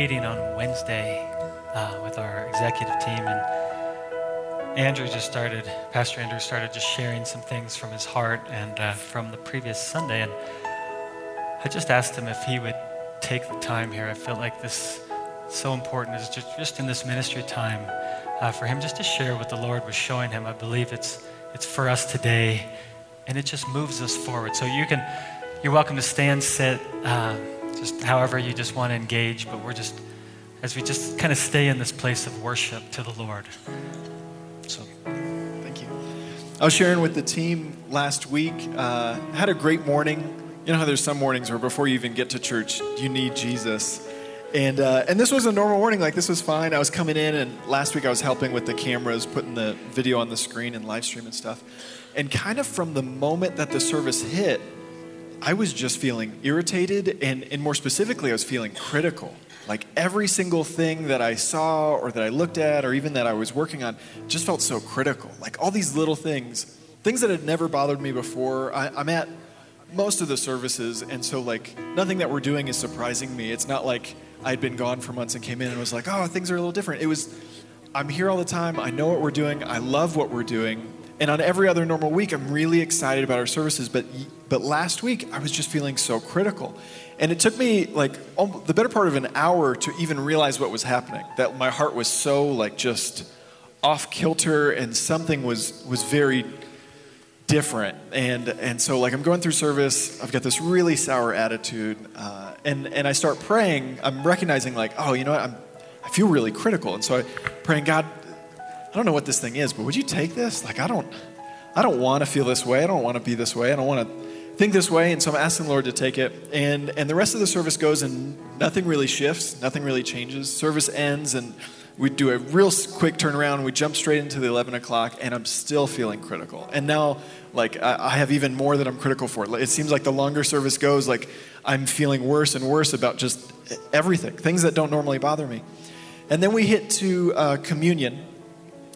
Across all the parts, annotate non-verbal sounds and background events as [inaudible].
meeting on Wednesday uh, with our executive team, and Andrew just started, Pastor Andrew started just sharing some things from his heart and uh, from the previous Sunday. And I just asked him if he would take the time here. I feel like this so important is just, just in this ministry time uh, for him just to share what the Lord was showing him. I believe it's, it's for us today, and it just moves us forward. So you can, you're welcome to stand, sit, uh, just however you just want to engage, but we're just, as we just kind of stay in this place of worship to the Lord. So, thank you. I was sharing with the team last week, uh, had a great morning. You know how there's some mornings where before you even get to church, you need Jesus. And, uh, and this was a normal morning, like this was fine. I was coming in, and last week I was helping with the cameras, putting the video on the screen and live stream and stuff. And kind of from the moment that the service hit, I was just feeling irritated, and, and more specifically, I was feeling critical. Like every single thing that I saw or that I looked at or even that I was working on just felt so critical. Like all these little things, things that had never bothered me before. I, I'm at most of the services, and so like nothing that we're doing is surprising me. It's not like I'd been gone for months and came in and was like, oh, things are a little different. It was, I'm here all the time. I know what we're doing. I love what we're doing. And on every other normal week, I'm really excited about our services. But, but last week, I was just feeling so critical. And it took me like almost, the better part of an hour to even realize what was happening. That my heart was so like just off kilter and something was, was very different. And, and so, like, I'm going through service, I've got this really sour attitude, uh, and, and I start praying. I'm recognizing, like, oh, you know what? I'm, I feel really critical. And so I praying, God, I don't know what this thing is, but would you take this? Like, I don't, I don't want to feel this way. I don't want to be this way. I don't want to think this way. And so I'm asking the Lord to take it. And, and the rest of the service goes, and nothing really shifts, nothing really changes. Service ends, and we do a real quick turnaround. We jump straight into the 11 o'clock, and I'm still feeling critical. And now, like, I, I have even more that I'm critical for. It seems like the longer service goes, like, I'm feeling worse and worse about just everything, things that don't normally bother me. And then we hit to uh, communion,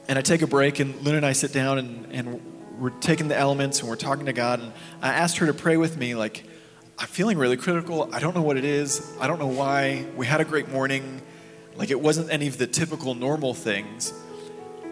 and I take a break, and Luna and I sit down, and, and we're taking the elements, and we're talking to God. And I asked her to pray with me, like, I'm feeling really critical. I don't know what it is. I don't know why. We had a great morning like it wasn't any of the typical normal things.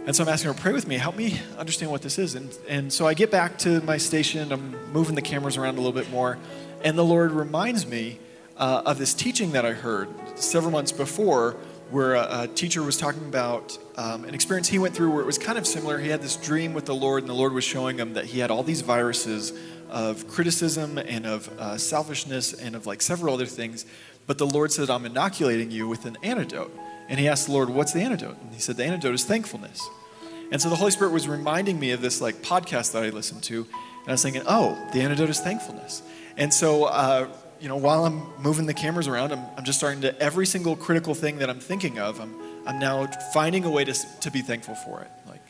And so I'm asking her, to pray with me, help me understand what this is. And, and so I get back to my station, I'm moving the cameras around a little bit more, and the Lord reminds me uh, of this teaching that I heard several months before, where a, a teacher was talking about um, an experience he went through where it was kind of similar. He had this dream with the Lord, and the Lord was showing him that he had all these viruses of criticism and of uh, selfishness and of like several other things but the Lord said, I'm inoculating you with an antidote. And he asked the Lord, What's the antidote? And he said, The antidote is thankfulness. And so the Holy Spirit was reminding me of this like podcast that I listened to. And I was thinking, Oh, the antidote is thankfulness. And so, uh, you know, while I'm moving the cameras around, I'm, I'm just starting to, every single critical thing that I'm thinking of, I'm, I'm now finding a way to, to be thankful for it Like,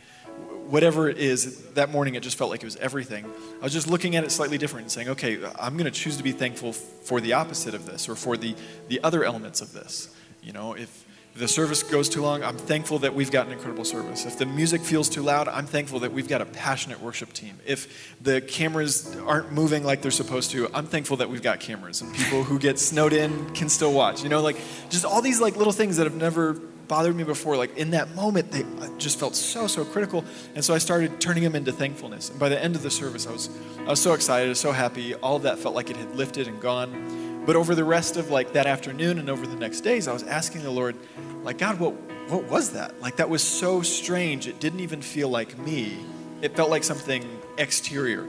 whatever it is, that morning it just felt like it was everything. I was just looking at it slightly different and saying, okay, I'm going to choose to be thankful for the opposite of this or for the, the other elements of this. You know, if the service goes too long, I'm thankful that we've got an incredible service. If the music feels too loud, I'm thankful that we've got a passionate worship team. If the cameras aren't moving like they're supposed to, I'm thankful that we've got cameras and people who get snowed in can still watch. You know, like just all these like little things that have never bothered me before, like in that moment, they just felt so, so critical. And so I started turning them into thankfulness. And by the end of the service, I was, I was so excited, so happy. All of that felt like it had lifted and gone. But over the rest of like that afternoon and over the next days, I was asking the Lord, like, God, what, what was that? Like, that was so strange. It didn't even feel like me. It felt like something exterior.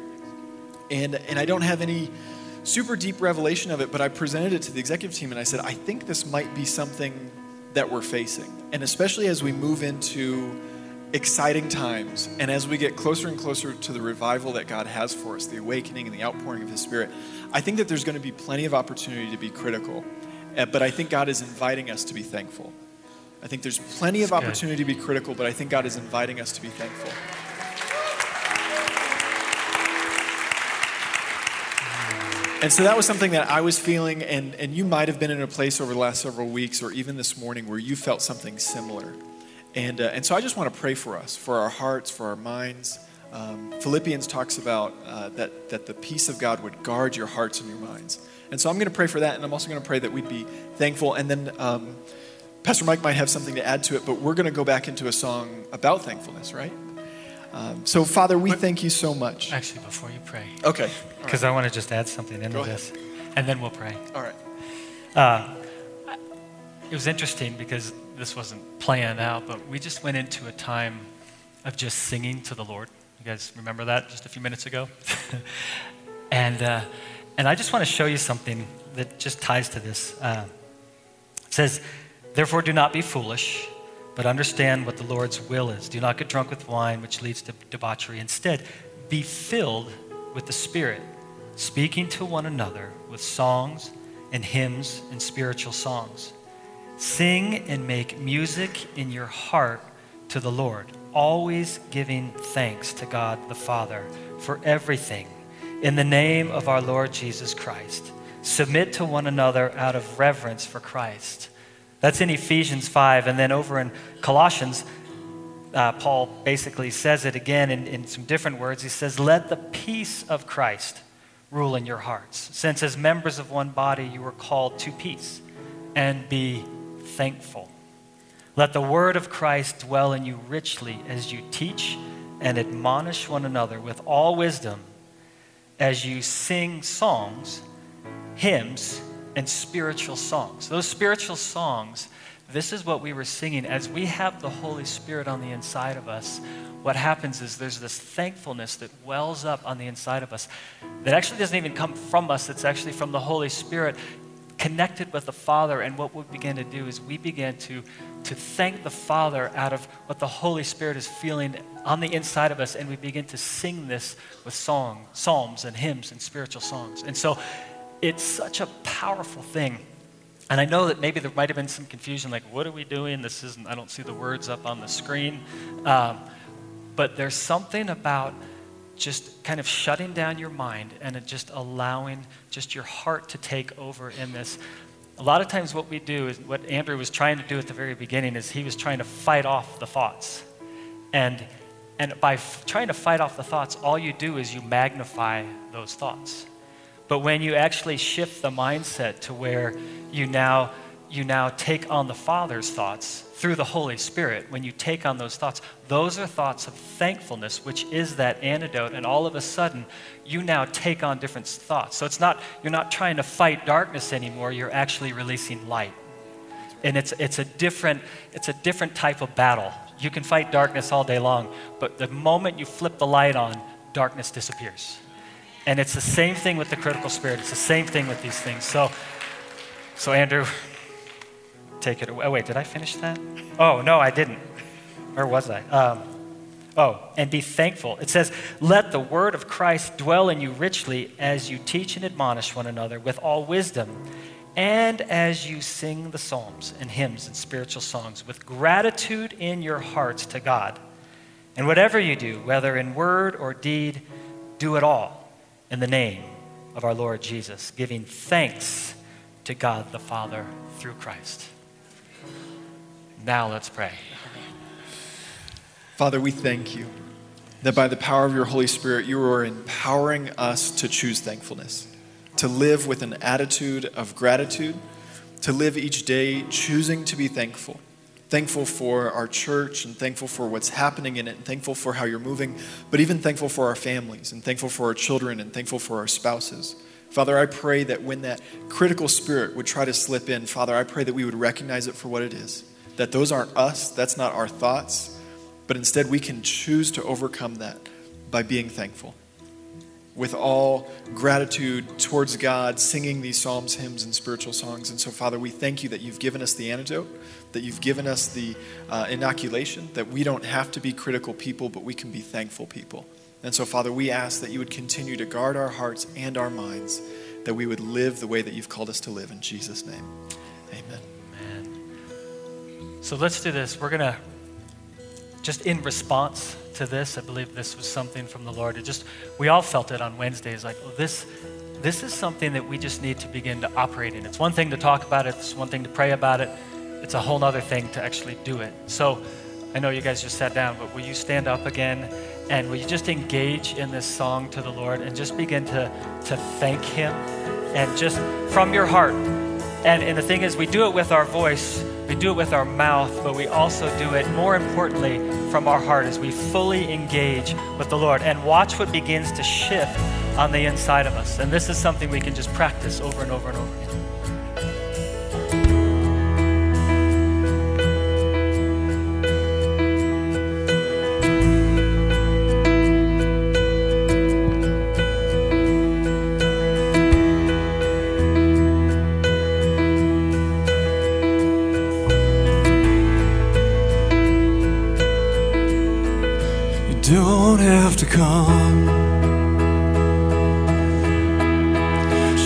And, and I don't have any super deep revelation of it, but I presented it to the executive team and I said, I think this might be something that we're facing. And especially as we move into exciting times and as we get closer and closer to the revival that God has for us, the awakening and the outpouring of His Spirit, I think that there's going to be plenty of opportunity to be critical. Eh, but I think God is inviting us to be thankful. I think there's plenty of opportunity to be critical, but I think God is inviting us to be thankful. And so that was something that I was feeling, and, and you might have been in a place over the last several weeks or even this morning where you felt something similar. And, uh, and so I just want to pray for us, for our hearts, for our minds. Um, Philippians talks about uh, that, that the peace of God would guard your hearts and your minds. And so I'm going to pray for that, and I'm also going to pray that we'd be thankful. And then um, Pastor Mike might have something to add to it, but we're going to go back into a song about thankfulness, right? Um, so, Father, we thank you so much. Actually, before you pray, Okay. because I want to just add something into this, and then we'll pray. All right. Uh, it was interesting because this wasn't planned out, but we just went into a time of just singing to the Lord. You guys remember that just a few minutes ago? [laughs] and, uh, and I just want to show you something that just ties to this. Uh, it says, Therefore, do not be foolish, but understand what the Lord's will is. Do not get drunk with wine, which leads to debauchery. Instead, be filled with the Spirit, speaking to one another with songs and hymns and spiritual songs. Sing and make music in your heart to the Lord, always giving thanks to God the Father for everything in the name of our Lord Jesus Christ. Submit to one another out of reverence for Christ. That's in Ephesians 5. And then over in Colossians, uh, Paul basically says it again in, in some different words. He says, Let the peace of Christ rule in your hearts, since as members of one body you were called to peace, and be thankful. Let the word of Christ dwell in you richly as you teach and admonish one another with all wisdom as you sing songs, hymns, and spiritual songs. Those spiritual songs, this is what we were singing. As we have the Holy Spirit on the inside of us, what happens is there's this thankfulness that wells up on the inside of us that actually doesn't even come from us, it's actually from the Holy Spirit connected with the Father. And what we begin to do is we begin to, to thank the Father out of what the Holy Spirit is feeling on the inside of us. And we begin to sing this with song, psalms and hymns and spiritual songs. And so it's such a powerful thing. And I know that maybe there might have been some confusion like, what are we doing? This isn't, I don't see the words up on the screen. Um, but there's something about just kind of shutting down your mind and just allowing just your heart to take over in this. A lot of times, what we do is what Andrew was trying to do at the very beginning is he was trying to fight off the thoughts. And, and by f- trying to fight off the thoughts, all you do is you magnify those thoughts. But when you actually shift the mindset to where you now you now take on the Father's thoughts through the Holy Spirit, when you take on those thoughts, those are thoughts of thankfulness, which is that antidote. And all of a sudden, you now take on different thoughts. So it's not, you're not trying to fight darkness anymore, you're actually releasing light. And it's, it's, a different, it's a different type of battle. You can fight darkness all day long, but the moment you flip the light on, darkness disappears. And it's the same thing with the critical spirit. It's the same thing with these things. So, so Andrew, take it away. Oh, wait, did I finish that? Oh, no, I didn't. Where was I? Um, oh, and be thankful. It says, Let the word of Christ dwell in you richly as you teach and admonish one another with all wisdom, and as you sing the psalms and hymns and spiritual songs with gratitude in your hearts to God. And whatever you do, whether in word or deed, do it all in the name of our Lord Jesus, giving thanks to God the Father through Christ. Now let's pray. Father, we thank you that by the power of your Holy Spirit, you are empowering us to choose thankfulness, to live with an attitude of gratitude, to live each day choosing to be thankful. Thankful for our church and thankful for what's happening in it, and thankful for how you're moving, but even thankful for our families and thankful for our children and thankful for our spouses. Father, I pray that when that critical spirit would try to slip in, Father, I pray that we would recognize it for what it is. That those aren't us, that's not our thoughts, but instead we can choose to overcome that by being thankful. With all gratitude towards God, singing these psalms, hymns, and spiritual songs. And so, Father, we thank you that you've given us the antidote, that you've given us the uh, inoculation, that we don't have to be critical people, but we can be thankful people. And so, Father, we ask that you would continue to guard our hearts and our minds, that we would live the way that you've called us to live. In Jesus' name. So let's do this. We're going to, just in response to this, I believe this was something from the Lord. It just, we all felt it on Wednesdays like, well, this, this is something that we just need to begin to operate in. It's one thing to talk about it, it's one thing to pray about it, it's a whole other thing to actually do it. So I know you guys just sat down, but will you stand up again? And will you just engage in this song to the Lord and just begin to, to thank Him? And just from your heart, And, and the thing is, we do it with our voice, we do it with our mouth, but we also do it, more importantly, from our heart as we fully engage with the Lord and watch what begins to shift on the inside of us. And this is something we can just practice over and over and over again. Come.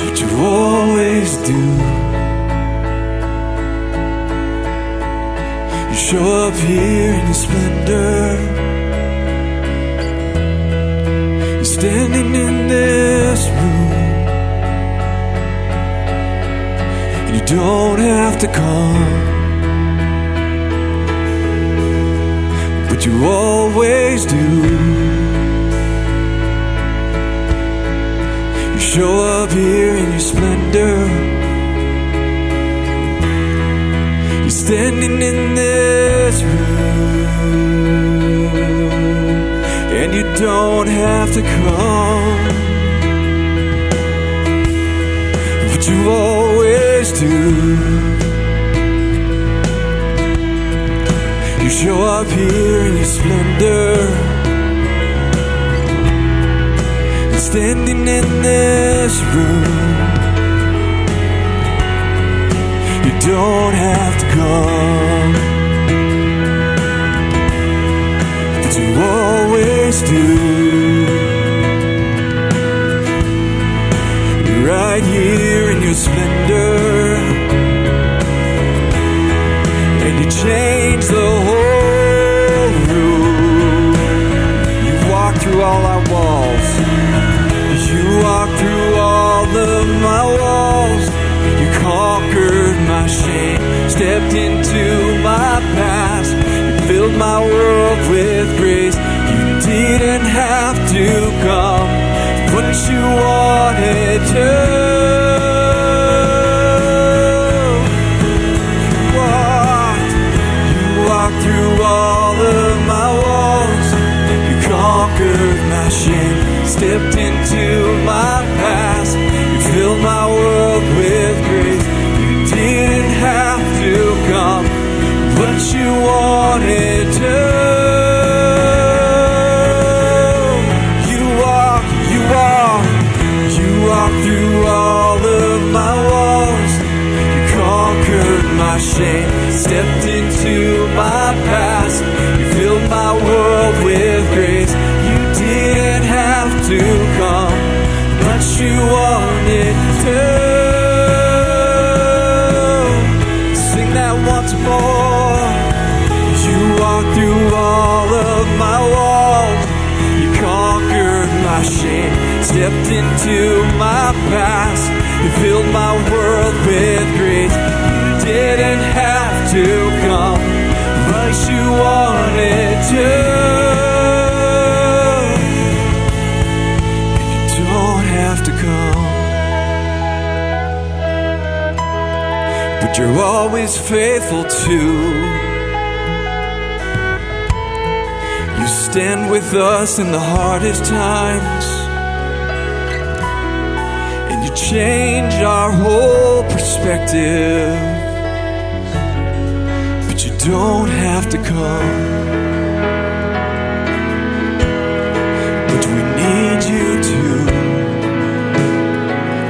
What you always do. You show up here in your splendor. You're standing in this room. And you don't have to come. but you always do. Standing in this room, and you don't have to come, but you always do. You show up here in your splendor. Standing in this room. Don't have to come, but you always do. Right here in your splendor and you change the whole room. You walk through all our walls. You walk through all of my walls. Into my past. You filled my world with grace. You didn't have to come, but you wanted to through all of my walls. You conquered my shame, stepped into my past. You filled my world with stepped into my past. You filled my world with grace. You didn't have to come, but you wanted to. Sing that once more. You walked through all of my walls. You conquered my shame, stepped into my past. You filled my world with grace. Didn't have to come, but you wanted to. You don't have to come. But you're always faithful too. You stand with us in the hardest times. And you change our whole perspective. Don't have to come. But we need you to.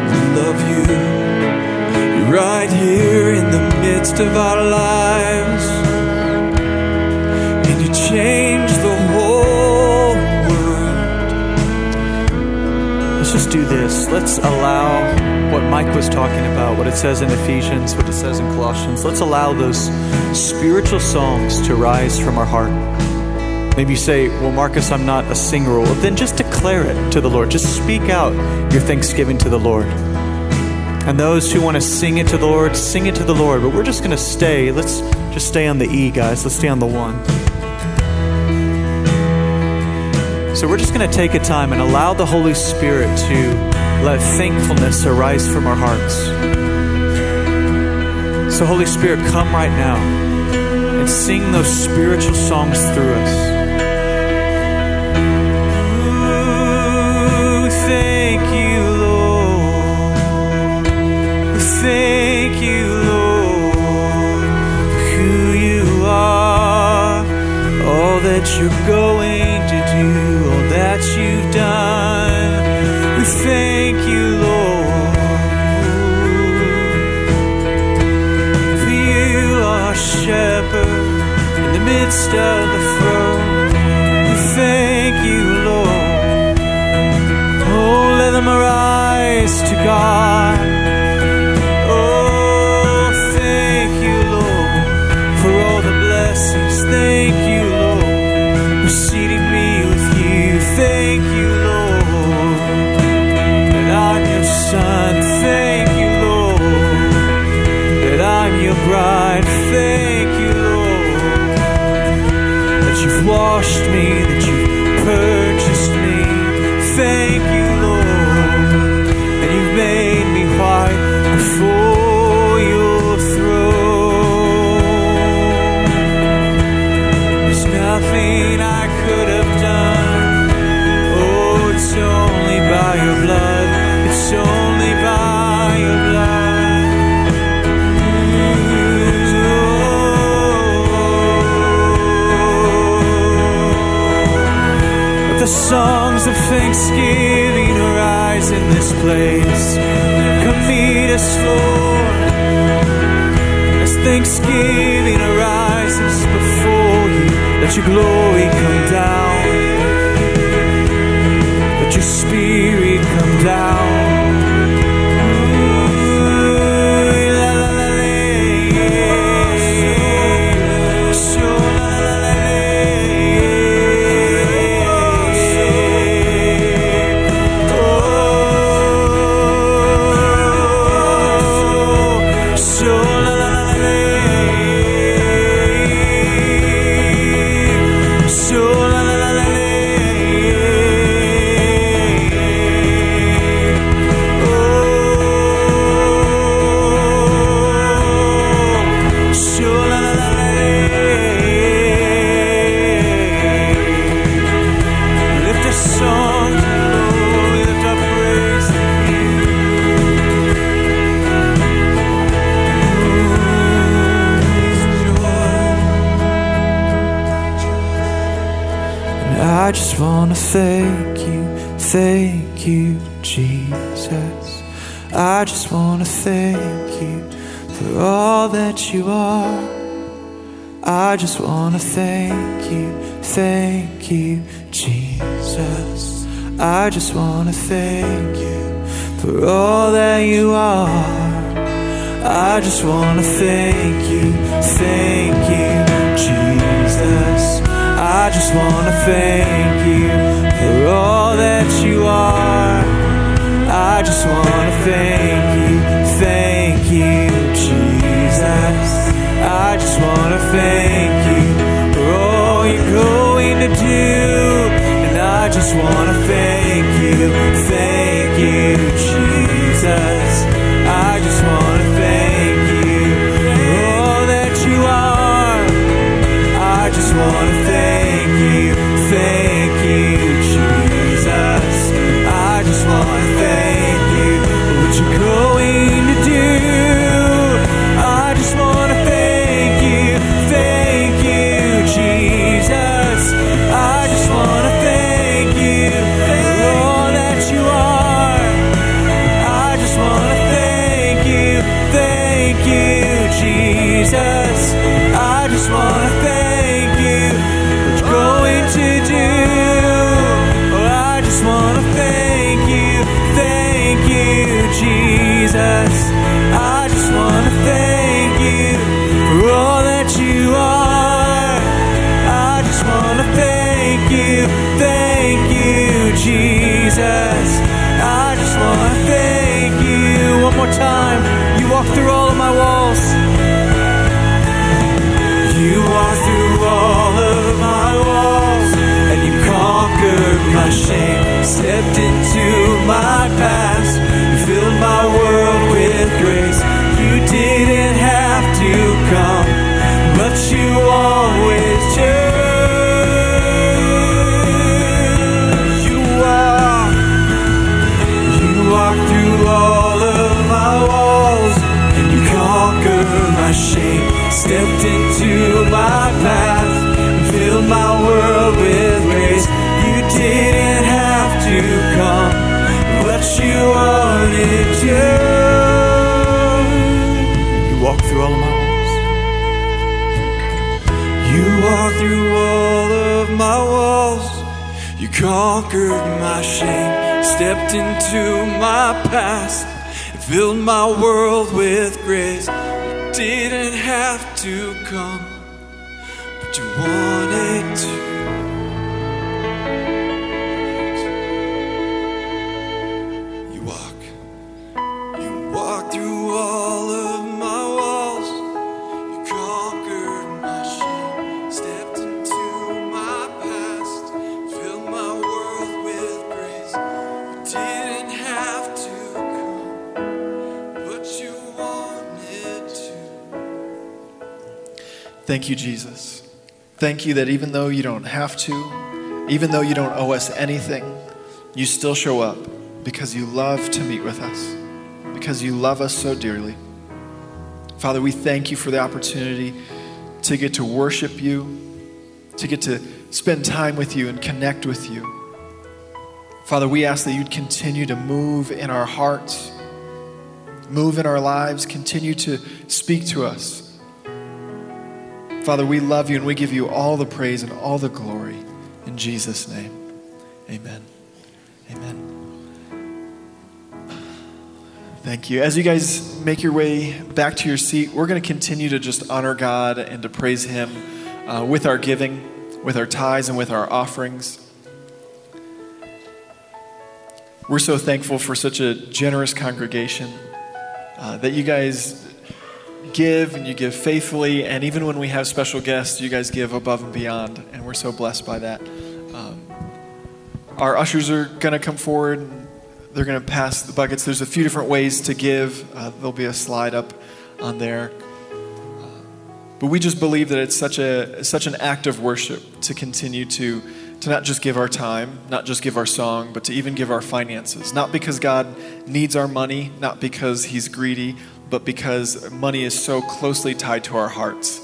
We love you. You're right here in the midst of our lives. And you change the whole world. Let's just do this. Let's allow what Mike was talking about, what it says in Ephesians, what it says in Colossians. Let's allow those spiritual songs to rise from our heart. Maybe you say, Well, Marcus, I'm not a singer. Well, then just declare it to the Lord. Just speak out your thanksgiving to the Lord. And those who want to sing it to the Lord, sing it to the Lord. But we're just going to stay. Let's just stay on the E, guys. Let's stay on the one. So we're just going to take a time and allow the Holy Spirit to let thankfulness arise from our hearts. So, Holy Spirit, come right now and sing those spiritual songs through us. Thank you, Lord. Thank you, Lord, for who you are, all that you're going God. The songs of thanksgiving arise in this place. Come meet us, Lord, as thanksgiving arises before you. Let your glory come down. Let your spirit come down. Thank you, thank you, Jesus. I just wanna thank you for all that you are. I just wanna thank you, thank you, Jesus. I just wanna thank you for all that you are. I just wanna thank you, thank you, Jesus. I just wanna thank you for all that you are. I just wanna thank you, thank you, Jesus. I just wanna thank you for all you're going to do. And I just wanna thank you, thank for what thank you, Jesus. I just want to thank you one more time. You walked through all of my walls. You walked through all of my walls, and you conquered my shame. Stepped into my past, you filled my world with grace. You didn't have to come, but you. stepped into my path filled my world with grace. You didn't have to come, but you wanted to. You walked through all of my walls. You walked through all of my walls. You conquered my shame, stepped into my past, and filled my world with grace. Didn't have to come, but you wanted to. Thank you, Jesus. Thank you that even though you don't have to, even though you don't owe us anything, you still show up because you love to meet with us, because you love us so dearly. Father, we thank you for the opportunity to get to worship you, to get to spend time with you and connect with you. Father, we ask that you'd continue to move in our hearts, move in our lives, continue to speak to us. Father, we love you and we give you all the praise and all the glory. In Jesus' name, amen. Amen. Thank you. As you guys make your way back to your seat, we're going to continue to just honor God and to praise Him uh, with our giving, with our tithes, and with our offerings. We're so thankful for such a generous congregation uh, that you guys give and you give faithfully. And even when we have special guests, you guys give above and beyond. And we're so blessed by that. Um, our ushers are going to come forward. And they're going to pass the buckets. There's a few different ways to give. Uh, there'll be a slide up on there. Uh, but we just believe that it's such a such an act of worship to continue to to not just give our time, not just give our song, but to even give our finances. Not because God needs our money, not because He's greedy, but because money is so closely tied to our hearts,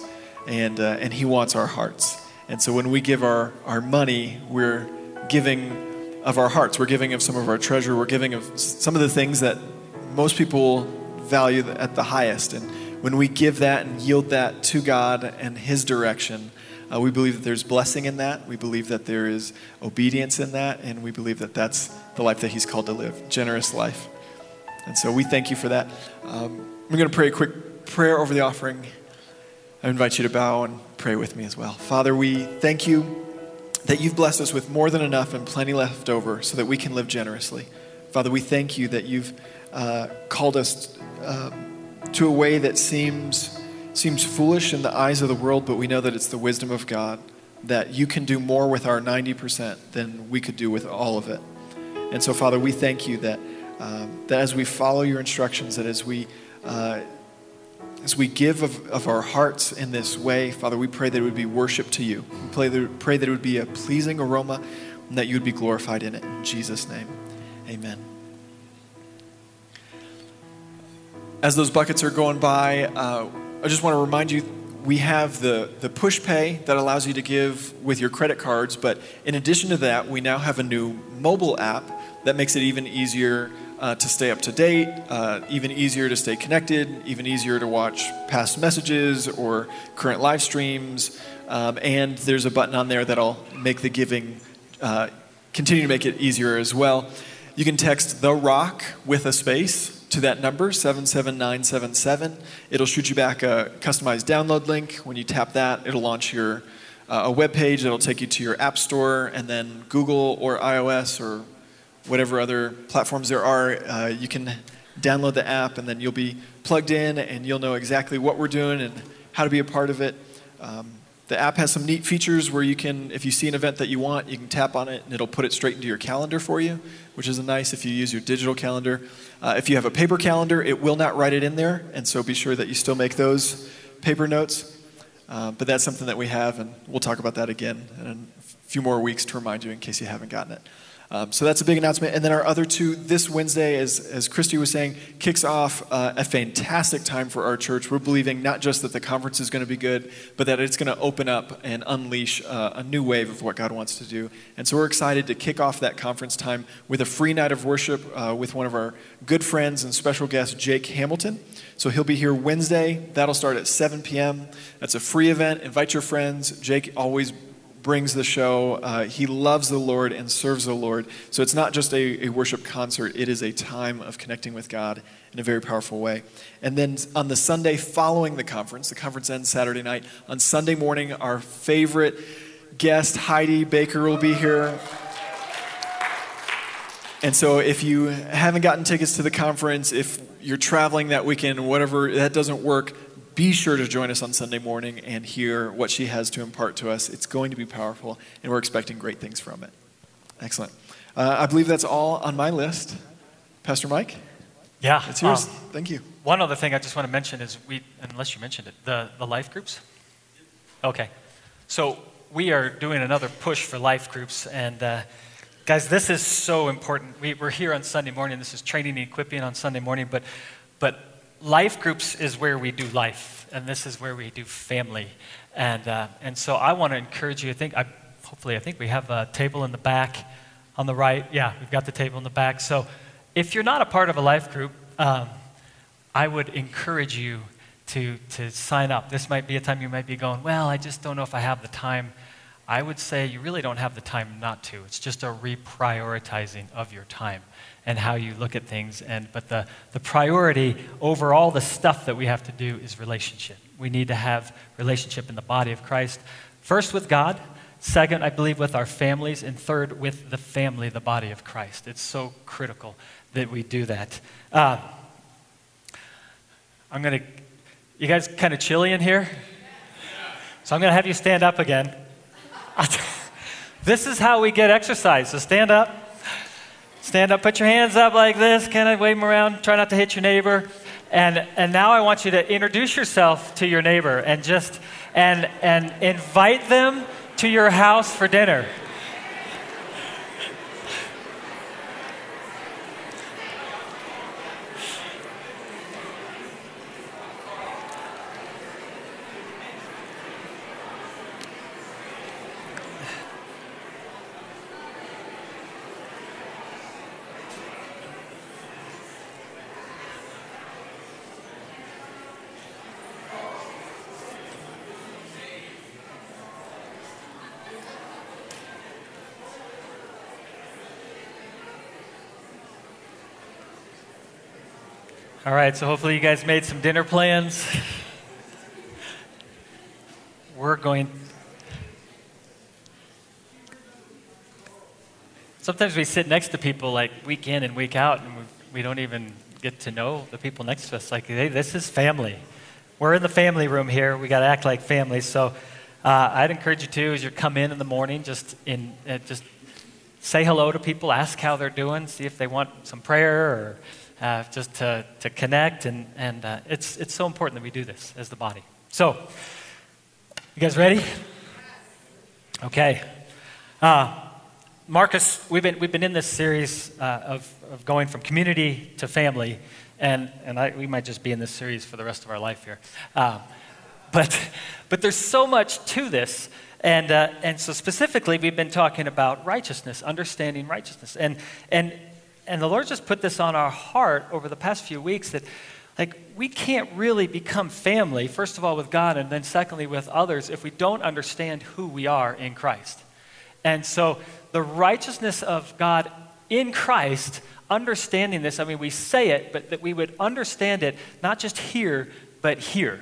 and uh, and He wants our hearts. And so when we give our our money, we're giving of our hearts. We're giving of some of our treasure. We're giving of some of the things that most people value at the highest. And when we give that and yield that to God and His direction, uh, we believe that there's blessing in that. We believe that there is obedience in that. And we believe that that's the life that He's called to live generous life. And so we thank you for that. Um, I'm going to pray a quick prayer over the offering. I invite you to bow and pray with me as well. Father, we thank you that you've blessed us with more than enough and plenty left over so that we can live generously. Father, we thank you that you've uh, called us uh, to a way that seems, seems foolish in the eyes of the world, but we know that it's the wisdom of God, that you can do more with our 90% than we could do with all of it. And so, Father, we thank you that, um, that as we follow your instructions, that as we uh, as we give of, of our hearts in this way, Father, we pray that it would be worship to you. We pray that, pray that it would be a pleasing aroma and that you would be glorified in it. In Jesus' name, amen. As those buckets are going by, uh, I just want to remind you we have the, the Pushpay that allows you to give with your credit cards, but in addition to that, we now have a new mobile app that makes it even easier uh, to stay up to date, uh, even easier to stay connected, even easier to watch past messages or current live streams. Um, and there's a button on there that'll make the giving uh, continue to make it easier as well. You can text the rock with a space to that number 77977. It'll shoot you back a customized download link. When you tap that, it'll launch your uh, a web page that'll take you to your app store and then Google or iOS or whatever other platforms there are, uh, you can download the app and then you'll be plugged in and you'll know exactly what we're doing and how to be a part of it. Um, the app has some neat features where you can, if you see an event that you want, you can tap on it and it'll put it straight into your calendar for you, which is nice if you use your digital calendar. Uh, if you have a paper calendar, it will not write it in there, and so be sure that you still make those paper notes. Uh, but that's something that we have, and we'll talk about that again in a few more weeks to remind you in case you haven't gotten it. Um, so that's a big announcement. And then our other two this Wednesday, as, as Christy was saying, kicks off uh, a fantastic time for our church. We're believing not just that the conference is going to be good, but that it's going to open up and unleash uh, a new wave of what God wants to do. And so we're excited to kick off that conference time with a free night of worship uh, with one of our good friends and special guest, Jake Hamilton. So he'll be here Wednesday. That'll start at 7 p.m. That's a free event. Invite your friends. Jake always brings the show. Uh, he loves the Lord and serves the Lord. So it's not just a, a, worship concert, it is a time of connecting with God in a very powerful way. And then on the Sunday following the conference, the conference ends Saturday night. On Sunday morning, our favorite guest, Heidi Baker, will be here. And so, if you haven't gotten tickets to the conference, if you're traveling that weekend, whatever, that doesn't work, be sure to join us on Sunday morning and hear what she has to impart to us. It's going to be powerful, and we're expecting great things from it. Excellent. Uh, I believe that's all on my list. Pastor Mike? Yeah. It's yours. Um, Thank you. One other thing I just want to mention is we, unless you mentioned it, the, the life groups. Okay. So we are doing another push for life groups, and uh, guys, this is so important. We, we're here on Sunday morning. This is training and equipping on Sunday morning, but, but life groups is where we do life, and this is where we do family. And, uh, and so I want to encourage you. I think, I, hopefully, I think we have a table in the back on the right. Yeah, we've got the table in the back. So if you're not a part of a life group, um, I would encourage you to, to sign up. This might be a time you might be going, well, I just don't know if I have the time. I would say you really don't have the time not to. It's just a reprioritizing of your time and how you look at things. And, but the, the priority over all the stuff that we have to do is relationship. We need to have relationship in the body of Christ. First with God, second, I believe, with our families, and third, with the family, the body of Christ. It's so critical that we do that. Uh, I'm going to, you guys kind of chilly in here? So I'm going to have you stand up again. [laughs] this is how we get exercise. So stand up. Stand up, put your hands up like this, kind of wave them around, try not to hit your neighbor. And, and now I want you to introduce yourself to your neighbor and just and, and invite them to your house for dinner. All right, so hopefully you guys made some dinner plans. We're going. Sometimes we sit next to people like week in and week out, and we, don't even get to know the people next to us. Like, hey, this is family. We're in the family room here. We got to act like family. So uh, I'd encourage you to, as you come in in the morning, just in uh, just say hello to people, ask how they're doing, see if they want some prayer or uh, just to, to connect. And, and uh, it's, it's so important that we do this as the body. So, you guys ready? Okay. Uh, Marcus, we've been, we've been in this series uh, of, of going from community to family, and, and I, we might just be in this series for the rest of our life here. Uh, but, but there's so much to this. And, uh, and so, specifically, we've been talking about righteousness, understanding righteousness. And, and and the Lord just put this on our heart over the past few weeks that, like, we can't really become family, first of all, with God, and then secondly, with others, if we don't understand who we are in Christ. And so, the righteousness of God in Christ, understanding this, I mean, we say it, but that we would understand it not just here, but here,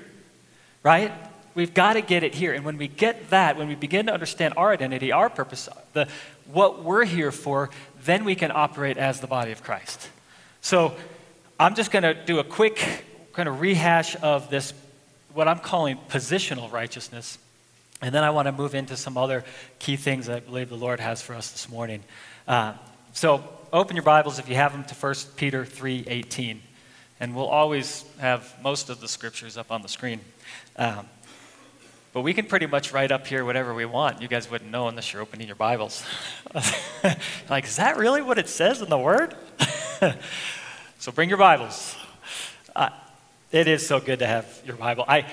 right? We've got to get it here. And when we get that, when we begin to understand our identity, our purpose, the, what we're here for, then we can operate as the body of Christ. So I'm just going to do a quick kind of rehash of this, what I'm calling positional righteousness. And then I want to move into some other key things I believe the Lord has for us this morning. Uh, so open your Bibles if you have them to 1 Peter 3:18, and we'll always have most of the scriptures up on the screen. Um, But we can pretty much write up here whatever we want. You guys wouldn't know unless you're opening your Bibles. [laughs] like, is that really what it says in the Word? [laughs] so bring your Bibles. Uh, it is so good to have your Bible. I,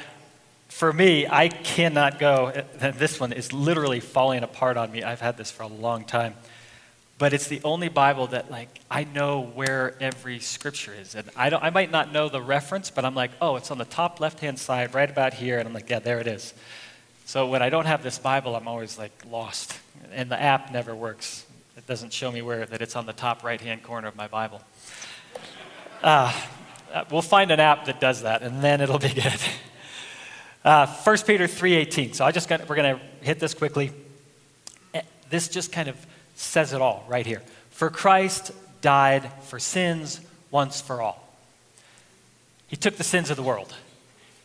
for me, I cannot go. This one is literally falling apart on me. I've had this for a long time but it's the only Bible that like I know where every scripture is, and I don't. I might not know the reference, but I'm like, oh, it's on the top left-hand side, right about here, and I'm like, yeah, there it is. So when I don't have this Bible, I'm always like lost, and the app never works. It doesn't show me where that it's on the top right-hand corner of my Bible. Uh, uh we'll find an app that does that, and then it'll [laughs] be good. Uh, 1 Peter 3:18. So I just got, we're going to hit this quickly. Eh, this just kind of says it all right here. For Christ died for sins once for all. He took the sins of the world.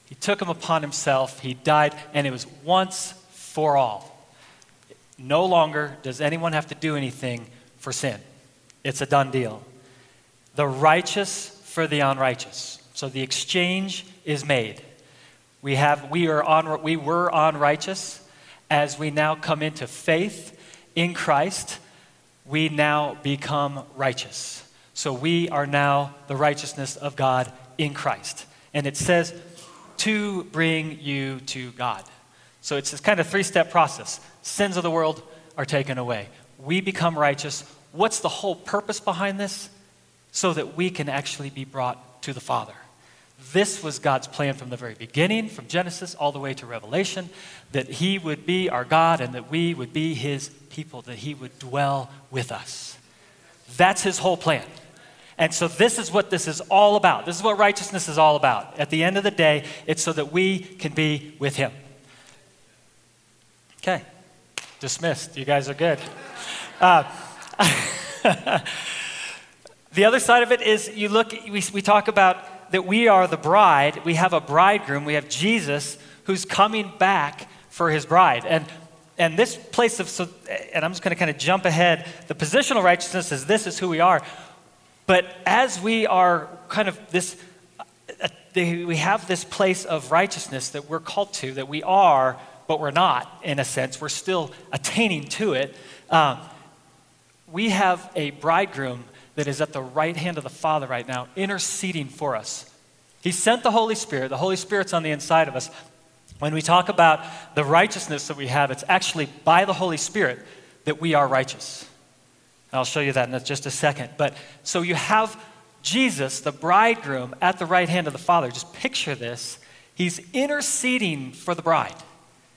He took them upon himself. He died, and it was once for all. No longer does anyone have to do anything for sin. It's a done deal. The righteous for the unrighteous. So the exchange is made. We, have, we, are on, we were unrighteous as we now come into faith in Christ we now become righteous. So we are now the righteousness of God in Christ. And it says to bring you to God. So it's this kind of three step process. Sins of the world are taken away. We become righteous. What's the whole purpose behind this? So that we can actually be brought to the Father. This was God's plan from the very beginning, from Genesis all the way to Revelation, that He would be our God and that we would be His people, that He would dwell with us. That's His whole plan. And so, this is what this is all about. This is what righteousness is all about. At the end of the day, it's so that we can be with Him. Okay, dismissed. You guys are good. Uh, [laughs] the other side of it is you look, we, we talk about that we are the bride. We have a bridegroom. We have Jesus who's coming back for his bride. And and this place of so, and I'm just going to kind of jump ahead. The positional righteousness is this is who we are. But as we are kind of this uh, we have this place of righteousness that we're called to, that we are, but we're not, in a sense. We're still attaining to it. Um, we have a bridegroom that is at the right hand of the Father right now, interceding for us. He sent the Holy Spirit. The Holy Spirit's on the inside of us. When we talk about the righteousness that we have, it's actually by the Holy Spirit that we are righteous. And I'll show you that in just a second. But so you have Jesus, the bridegroom, at the right hand of the Father. Just picture this. He's interceding for the bride.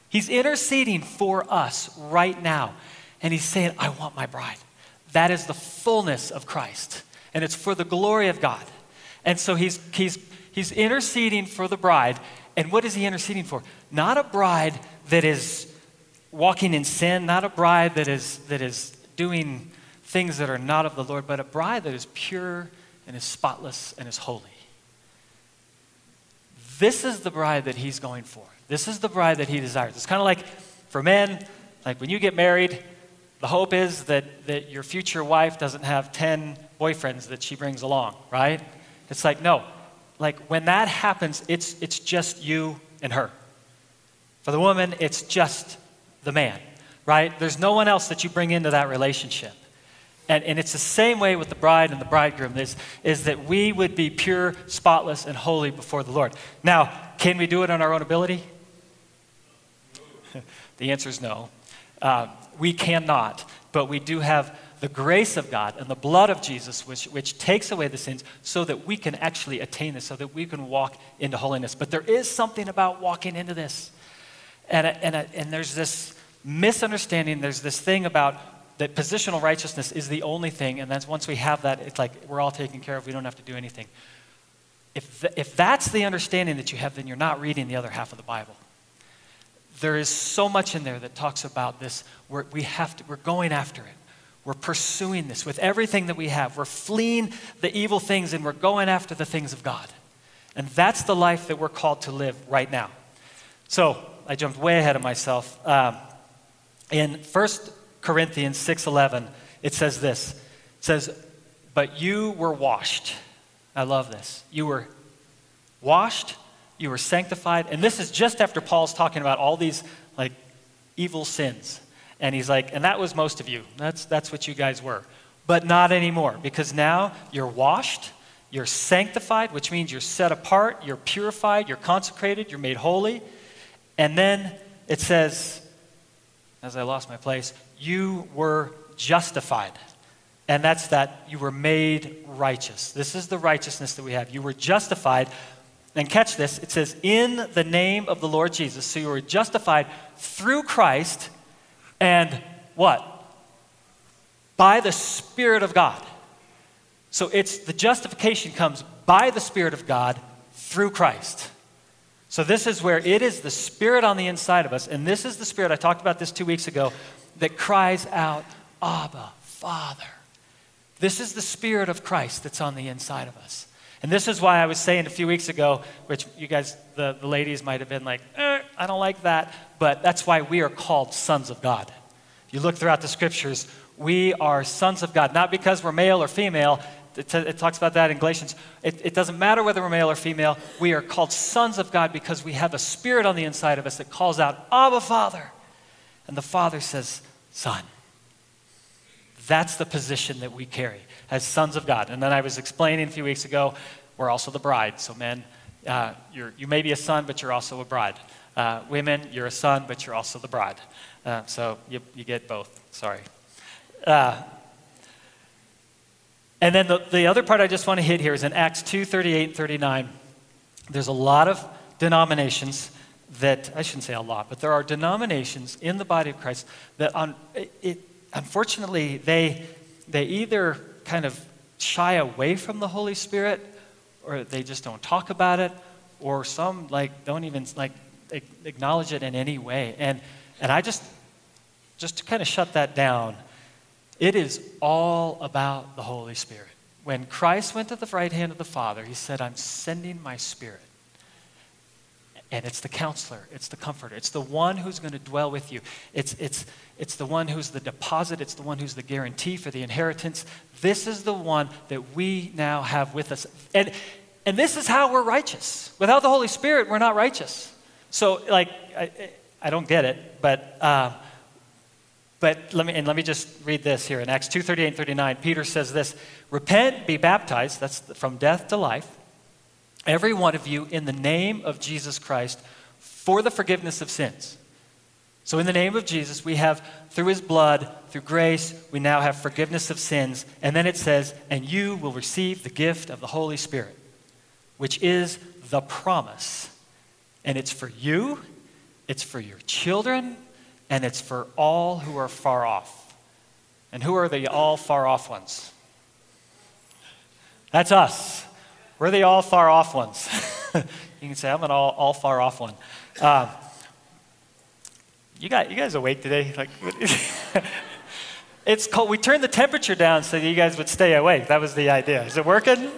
He's interceding for us right now. And he's saying, I want my bride. That is the fullness of Christ. And it's for the glory of God. And so he's, he's, he's interceding for the bride. And what is he interceding for? Not a bride that is walking in sin, not a bride that is, that is doing things that are not of the Lord, but a bride that is pure and is spotless and is holy. This is the bride that he's going for. This is the bride that he desires. It's kind of like for men, like when you get married, the hope is that, that your future wife doesn't have 10 boyfriends that she brings along, right? It's like, no. Like when that happens, it's, it's just you and her. For the woman, it's just the man, right? There's no one else that you bring into that relationship. And, and it's the same way with the bride and the bridegroom is, is that we would be pure, spotless, and holy before the Lord. Now, can we do it on our own ability? [laughs] the answer is no. Uh, we cannot, but we do have the grace of God and the blood of Jesus, which, which takes away the sins, so that we can actually attain this, so that we can walk into holiness. But there is something about walking into this. And, and, and there's this misunderstanding, there's this thing about that positional righteousness is the only thing, and that's once we have that, it's like we're all taken care of, we don't have to do anything. If, if that's the understanding that you have, then you're not reading the other half of the Bible there is so much in there that talks about this. We're, we have to, we're going after it. We're pursuing this with everything that we have. We're fleeing the evil things and we're going after the things of God. And that's the life that we're called to live right now. So I jumped way ahead of myself. Um, in 1 Corinthians 6.11, it says this. It says, but you were washed. I love this. You were washed, you were sanctified. And this is just after Paul's talking about all these like evil sins. And he's like, and that was most of you. That's, that's what you guys were. But not anymore, because now you're washed, you're sanctified, which means you're set apart, you're purified, you're consecrated, you're made holy. And then it says, as I lost my place, you were justified. And that's that you were made righteous. This is the righteousness that we have. You were justified. And catch this it says, in the name of the Lord Jesus. So you were justified through Christ and what? By the Spirit of God. So it's the justification comes by the Spirit of God through Christ. So this is where it is the Spirit on the inside of us, and this is the Spirit, I talked about this two weeks ago, that cries out, Abba, Father. This is the Spirit of Christ that's on the inside of us. And this is why I was saying a few weeks ago, which you guys, the, the ladies might have been like, eh, I don't like that, but that's why we are called sons of God. You look throughout the scriptures, we are sons of God, not because we're male or female. It, t- it talks about that in Galatians. It, it doesn't matter whether we're male or female. We are called sons of God because we have a spirit on the inside of us that calls out, Abba, Father. And the Father says, Son. That's the position that we carry as sons of God. And then I was explaining a few weeks ago, we're also the bride. So, men, uh, you may be a son, but you're also a bride. Uh, women, you're a son, but you're also the bride. Uh, so you, you get both. Sorry. Uh, and then the, the other part I just want to hit here is in Acts 2 38 and 39. There's a lot of denominations that, I shouldn't say a lot, but there are denominations in the body of Christ that, on, it, unfortunately, they, they either kind of shy away from the Holy Spirit or they just don't talk about it or some like don't even like acknowledge it in any way. And, and I just, just to kind of shut that down, it is all about the Holy Spirit. When Christ went to the right hand of the Father, he said, I'm sending my Spirit. And it's the counselor, it's the comforter, it's the one who's going to dwell with you. It's, it's, it's the one who's the deposit, it's the one who's the guarantee for the inheritance. This is the one that we now have with us. And, and this is how we're righteous. Without the Holy Spirit, we're not righteous. So, like, I, I don't get it, but. Uh, but let me, and let me just read this here in Acts 2 38 and 39. Peter says this Repent, be baptized, that's from death to life, every one of you, in the name of Jesus Christ, for the forgiveness of sins. So, in the name of Jesus, we have, through his blood, through grace, we now have forgiveness of sins. And then it says, And you will receive the gift of the Holy Spirit, which is the promise. And it's for you, it's for your children, and it's for all who are far off. And who are the all far off ones? That's us. We're the all far off ones. [laughs] you can say, I'm an all, all far off one. Um, you, got, you guys awake today? [laughs] Like, [laughs] it's cold. We turned the temperature down so that you guys would stay awake. That was the idea. Is it working?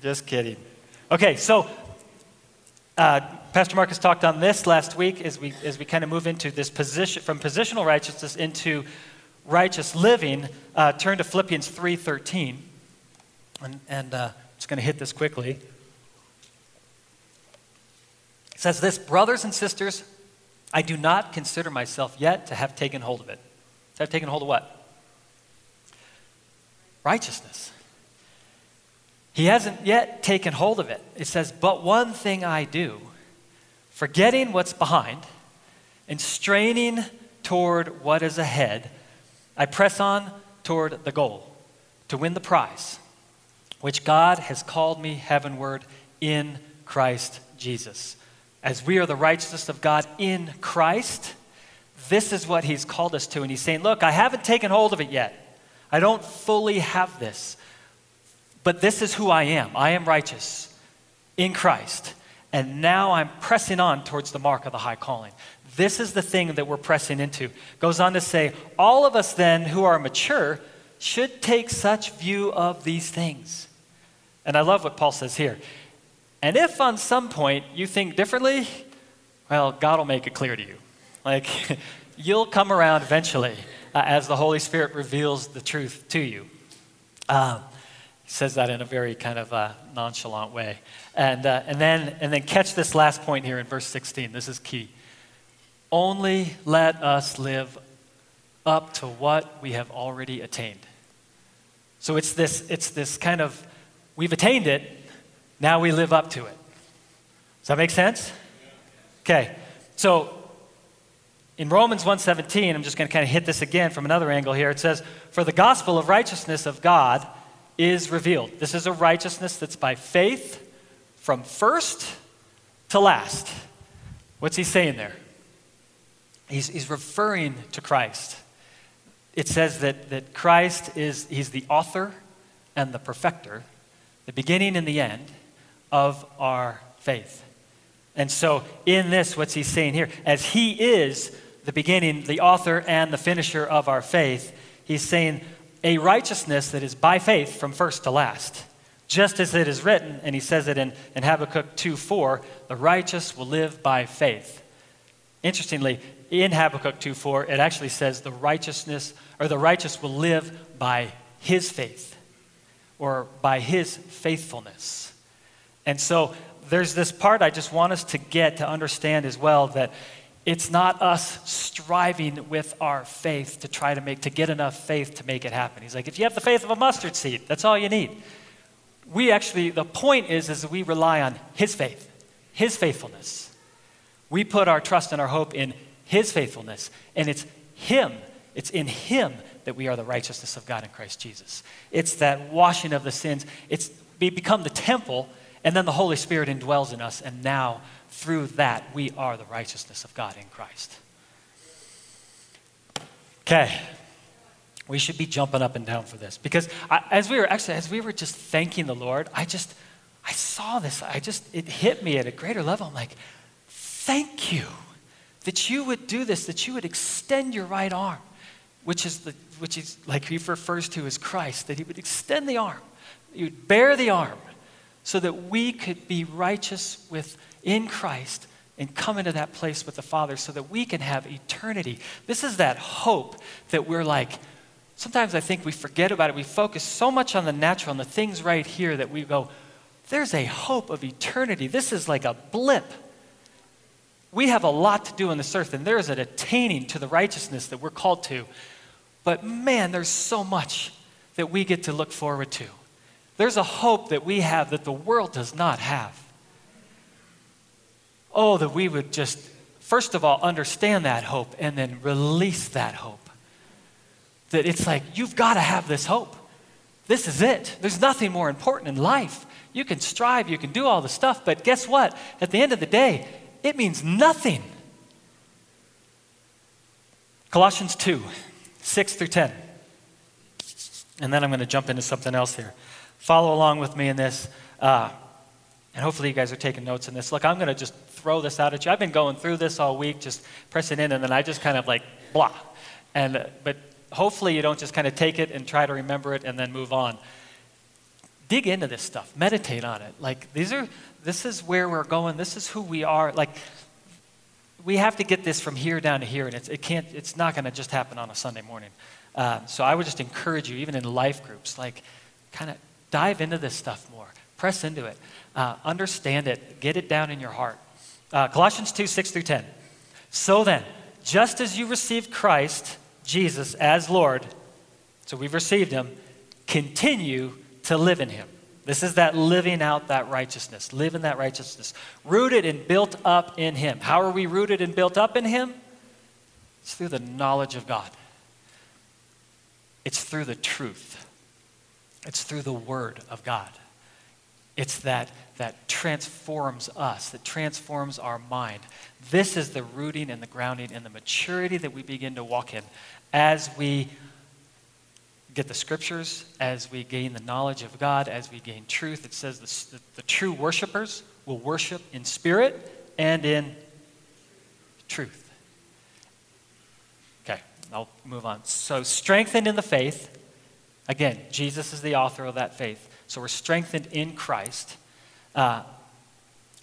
Just kidding. Okay, so uh, Pastor Marcus talked on this last week as we, as we kind of move into this position, from positional righteousness into righteous living. Uh, turn to Philippians 3.13. And, and uh, I'm just going to hit this quickly. It says this, Brothers and sisters, I do not consider myself yet to have taken hold of it. To have taken hold of what? Righteousness. He hasn't yet taken hold of it. It says, But one thing I do forgetting what's behind and straining toward what is ahead, I press on toward the goal to win the prize, which God has called me heavenward in Christ Jesus. As we are the righteousness of God in Christ, this is what He's called us to. And He's saying, Look, I haven't taken hold of it yet. I don't fully have this. But this is who I am. I am righteous in Christ and now I'm pressing on towards the mark of the high calling. This is the thing that we're pressing into. Goes on to say, all of us then who are mature should take such view of these things. And I love what Paul says here. And if on some point you think differently, well, God will make it clear to you. Like, [laughs] you'll come around eventually uh, as the Holy Spirit reveals the truth to you. Uh, He says that in a very kind of uh, nonchalant way. And, uh, and, then, and then catch this last point here in verse 16. This is key. Only let us live up to what we have already attained. So it's this, it's this kind of, we've attained it, now we live up to it. Does that make sense? Okay. So in Romans 1:17, I'm just going to kind of hit this again from another angle here. It says, "For the gospel of righteousness of God is revealed." This is a righteousness that's by faith from first to last. What's he saying there? He's, he's referring to Christ. It says that, that Christ is he's the author and the perfecter, the beginning and the end of our faith. And so, in this, what's he saying here? As he is the beginning, the author, and the finisher of our faith, he's saying a righteousness that is by faith from first to last. Just as it is written, and he says it in, in Habakkuk 2 4, the righteous will live by faith. Interestingly, in Habakkuk 2 4, it actually says the righteousness, or the righteous will live by his faith, or by his faithfulness. And so there's this part I just want us to get to understand as well that it's not us striving with our faith to try to make to get enough faith to make it happen. He's like, if you have the faith of a mustard seed, that's all you need. We actually, the point is, is we rely on his faith, his faithfulness. We put our trust and our hope in his faithfulness, and it's him, it's in him that we are the righteousness of God in Christ Jesus. It's that washing of the sins. It's we become the temple, and then the Holy Spirit indwells in us, and now through that, we are the righteousness of God in Christ. Okay. We should be jumping up and down for this because I, as we were actually, as we were just thanking the Lord, I just, I saw this. I just, it hit me at a greater level. I'm like, thank you that you would do this, that you would extend your right arm, which is the, which is like he refers to as Christ, that he would extend the arm, you would bear the arm, so that we could be righteous with in Christ and come into that place with the Father so that we can have eternity. This is that hope that we're like, sometimes I think we forget about it. We focus so much on the natural and the things right here that we go, there's a hope of eternity. This is like a blip. We have a lot to do on this earth, and there is an attaining to the righteousness that we're called to. But man, there's so much that we get to look forward to. There's a hope that we have that the world does not have. Oh, that we would just, first of all, understand that hope and then release that hope. That it's like, you've got to have this hope. This is it. There's nothing more important in life. You can strive, you can do all the stuff, but guess what? At the end of the day, it means nothing. Colossians 2, 6 through 10. And then I'm going to jump into something else here. Follow along with me in this. Uh, and hopefully you guys are taking notes in this. Look, I'm going to just throw this out at you. I've been going through this all week, just pressing in, and then I just kind of like, blah. And, uh, but hopefully you don't just kind of take it and try to remember it and then move on. Dig into this stuff. Meditate on it. Like, these are, this is where we're going. This is who we are. Like, we have to get this from here down to here, and it's, it can't, it's not going to just happen on a Sunday morning. Uh, so I would just encourage you, even in life groups, like, kind of dive into this stuff more. Press into it. Uh, understand it. Get it down in your heart. Uh, Colossians 2 6 through 10. So then, just as you received Christ, Jesus, as Lord, so we've received him, continue to live in him. This is that living out that righteousness, live in that righteousness, rooted and built up in him. How are we rooted and built up in him? It's through the knowledge of God, it's through the truth, it's through the word of God. It's that that transforms us, that transforms our mind. This is the rooting and the grounding and the maturity that we begin to walk in as we get the scriptures, as we gain the knowledge of God, as we gain truth. It says the, the, the true worshipers will worship in spirit and in truth. Okay, I'll move on. So, strengthened in the faith. Again, Jesus is the author of that faith. So, we're strengthened in Christ uh,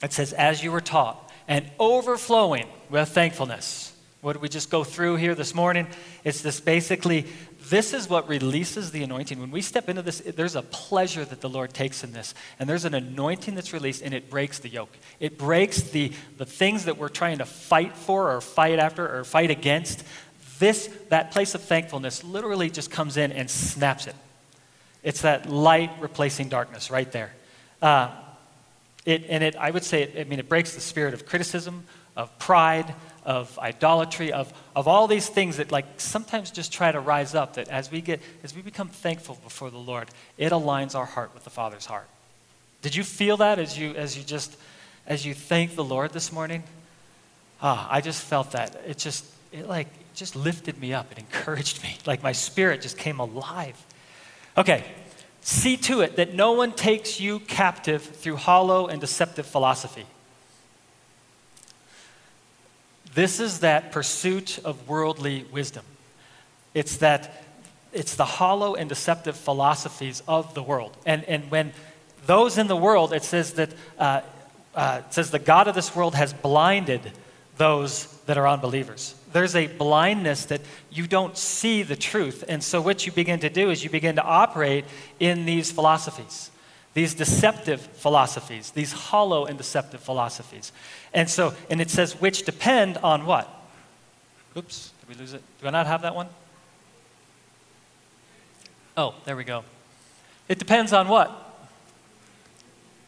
it says, as you were taught, and overflowing with thankfulness. What did we just go through here this morning? It's this basically, this is what releases the anointing. When we step into this, there's a pleasure that the Lord takes in this. And there's an anointing that's released, and it breaks the yoke. It breaks the, the things that we're trying to fight for or fight after or fight against. This, that place of thankfulness, literally just comes in and snaps it. It's that light replacing darkness right there. Uh, it, and it, I would say, it, I mean, it breaks the spirit of criticism, of pride, of idolatry, of, of all these things that like sometimes just try to rise up. That as we get, as we become thankful before the Lord, it aligns our heart with the Father's heart. Did you feel that as you as you just as you thank the Lord this morning? Ah, I just felt that. It just it like just lifted me up. It encouraged me. [laughs] Like my spirit just came alive. Okay, see to it that no one takes you captive through hollow and deceptive philosophy. This is that pursuit of worldly wisdom. It's that it's the hollow and deceptive philosophies of the world. And, and when those in the world, it says that uh, uh, it says the God of this world has blinded those that are unbelievers. There's a blindness that you don't see the truth. And so, what you begin to do is you begin to operate in these philosophies these deceptive philosophies, these hollow and deceptive philosophies. And so, and it says, which depend on what? Oops, did we lose it? Do I not have that one? Oh, there we go. It depends on what?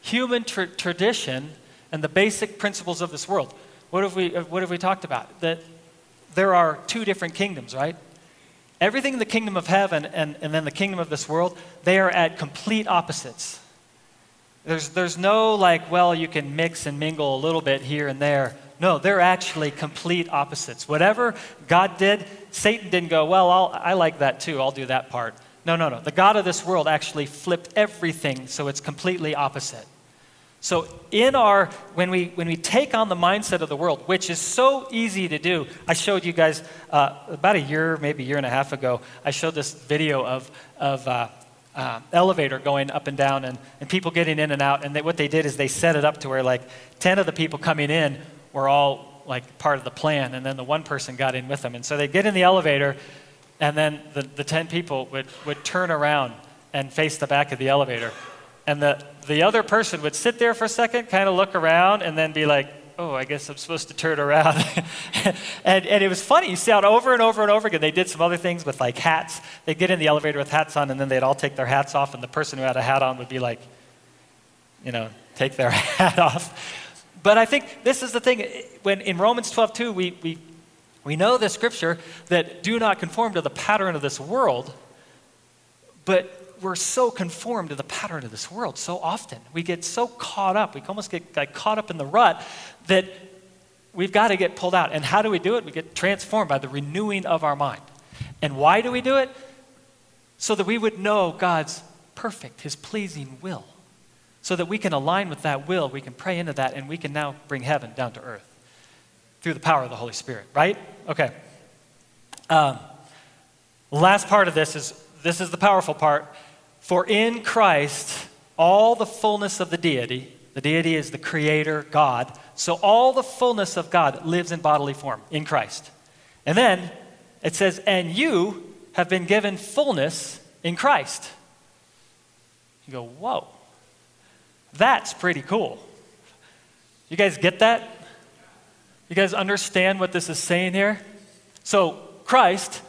Human tra- tradition and the basic principles of this world. What have, we, what have we talked about? That there are two different kingdoms, right? Everything in the kingdom of heaven and, and then the kingdom of this world, they are at complete opposites. There's, there's no like, well, you can mix and mingle a little bit here and there. No, they're actually complete opposites. Whatever God did, Satan didn't go, well, I'll, I like that too, I'll do that part. No, no, no. The God of this world actually flipped everything so it's completely opposite. So, in our, when we, when we take on the mindset of the world, which is so easy to do, I showed you guys uh, about a year, maybe a year and a half ago, I showed this video of, of uh, uh, elevator going up and down and, and people getting in and out. And they, what they did is they set it up to where like 10 of the people coming in were all like part of the plan. And then the one person got in with them. And so they get in the elevator and then the, the 10 people would, would turn around and face the back of the elevator. And the, the other person would sit there for a second, kind of look around, and then be like, oh, I guess I'm supposed to turn around. [laughs] and, and it was funny. You see it over and over and over again. They did some other things with like hats. They'd get in the elevator with hats on, and then they'd all take their hats off, and the person who had a hat on would be like, you know, take their [laughs] hat off. But I think this is the thing. When in Romans 12, 2, we, we, we know the scripture that do not conform to the pattern of this world, but we're so conformed to the pattern of this world so often. We get so caught up. We almost get like, caught up in the rut that we've got to get pulled out. And how do we do it? We get transformed by the renewing of our mind. And why do we do it? So that we would know God's perfect, His pleasing will. So that we can align with that will, we can pray into that, and we can now bring heaven down to earth through the power of the Holy Spirit, right? Okay. Um, last part of this is this is the powerful part. For in Christ, all the fullness of the deity, the deity is the creator, God. So all the fullness of God lives in bodily form in Christ. And then it says, and you have been given fullness in Christ. You go, whoa, that's pretty cool. You guys get that? You guys understand what this is saying here? So, Christ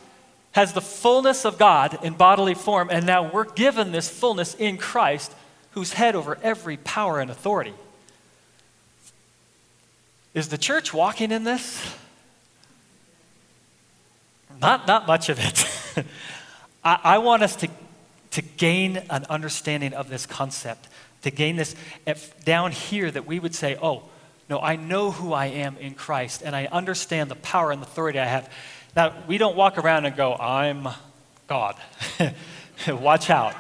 has the fullness of God in bodily form, and now we're given this fullness in Christ, who's head over every power and authority. Is the church walking in this? Not, not much of it. [laughs] I, I want us to, to gain an understanding of this concept, to gain this down here that we would say, oh, no, I know who I am in Christ, and I understand the power and authority I have. Now, we don't walk around and go, I'm God. [laughs] Watch out.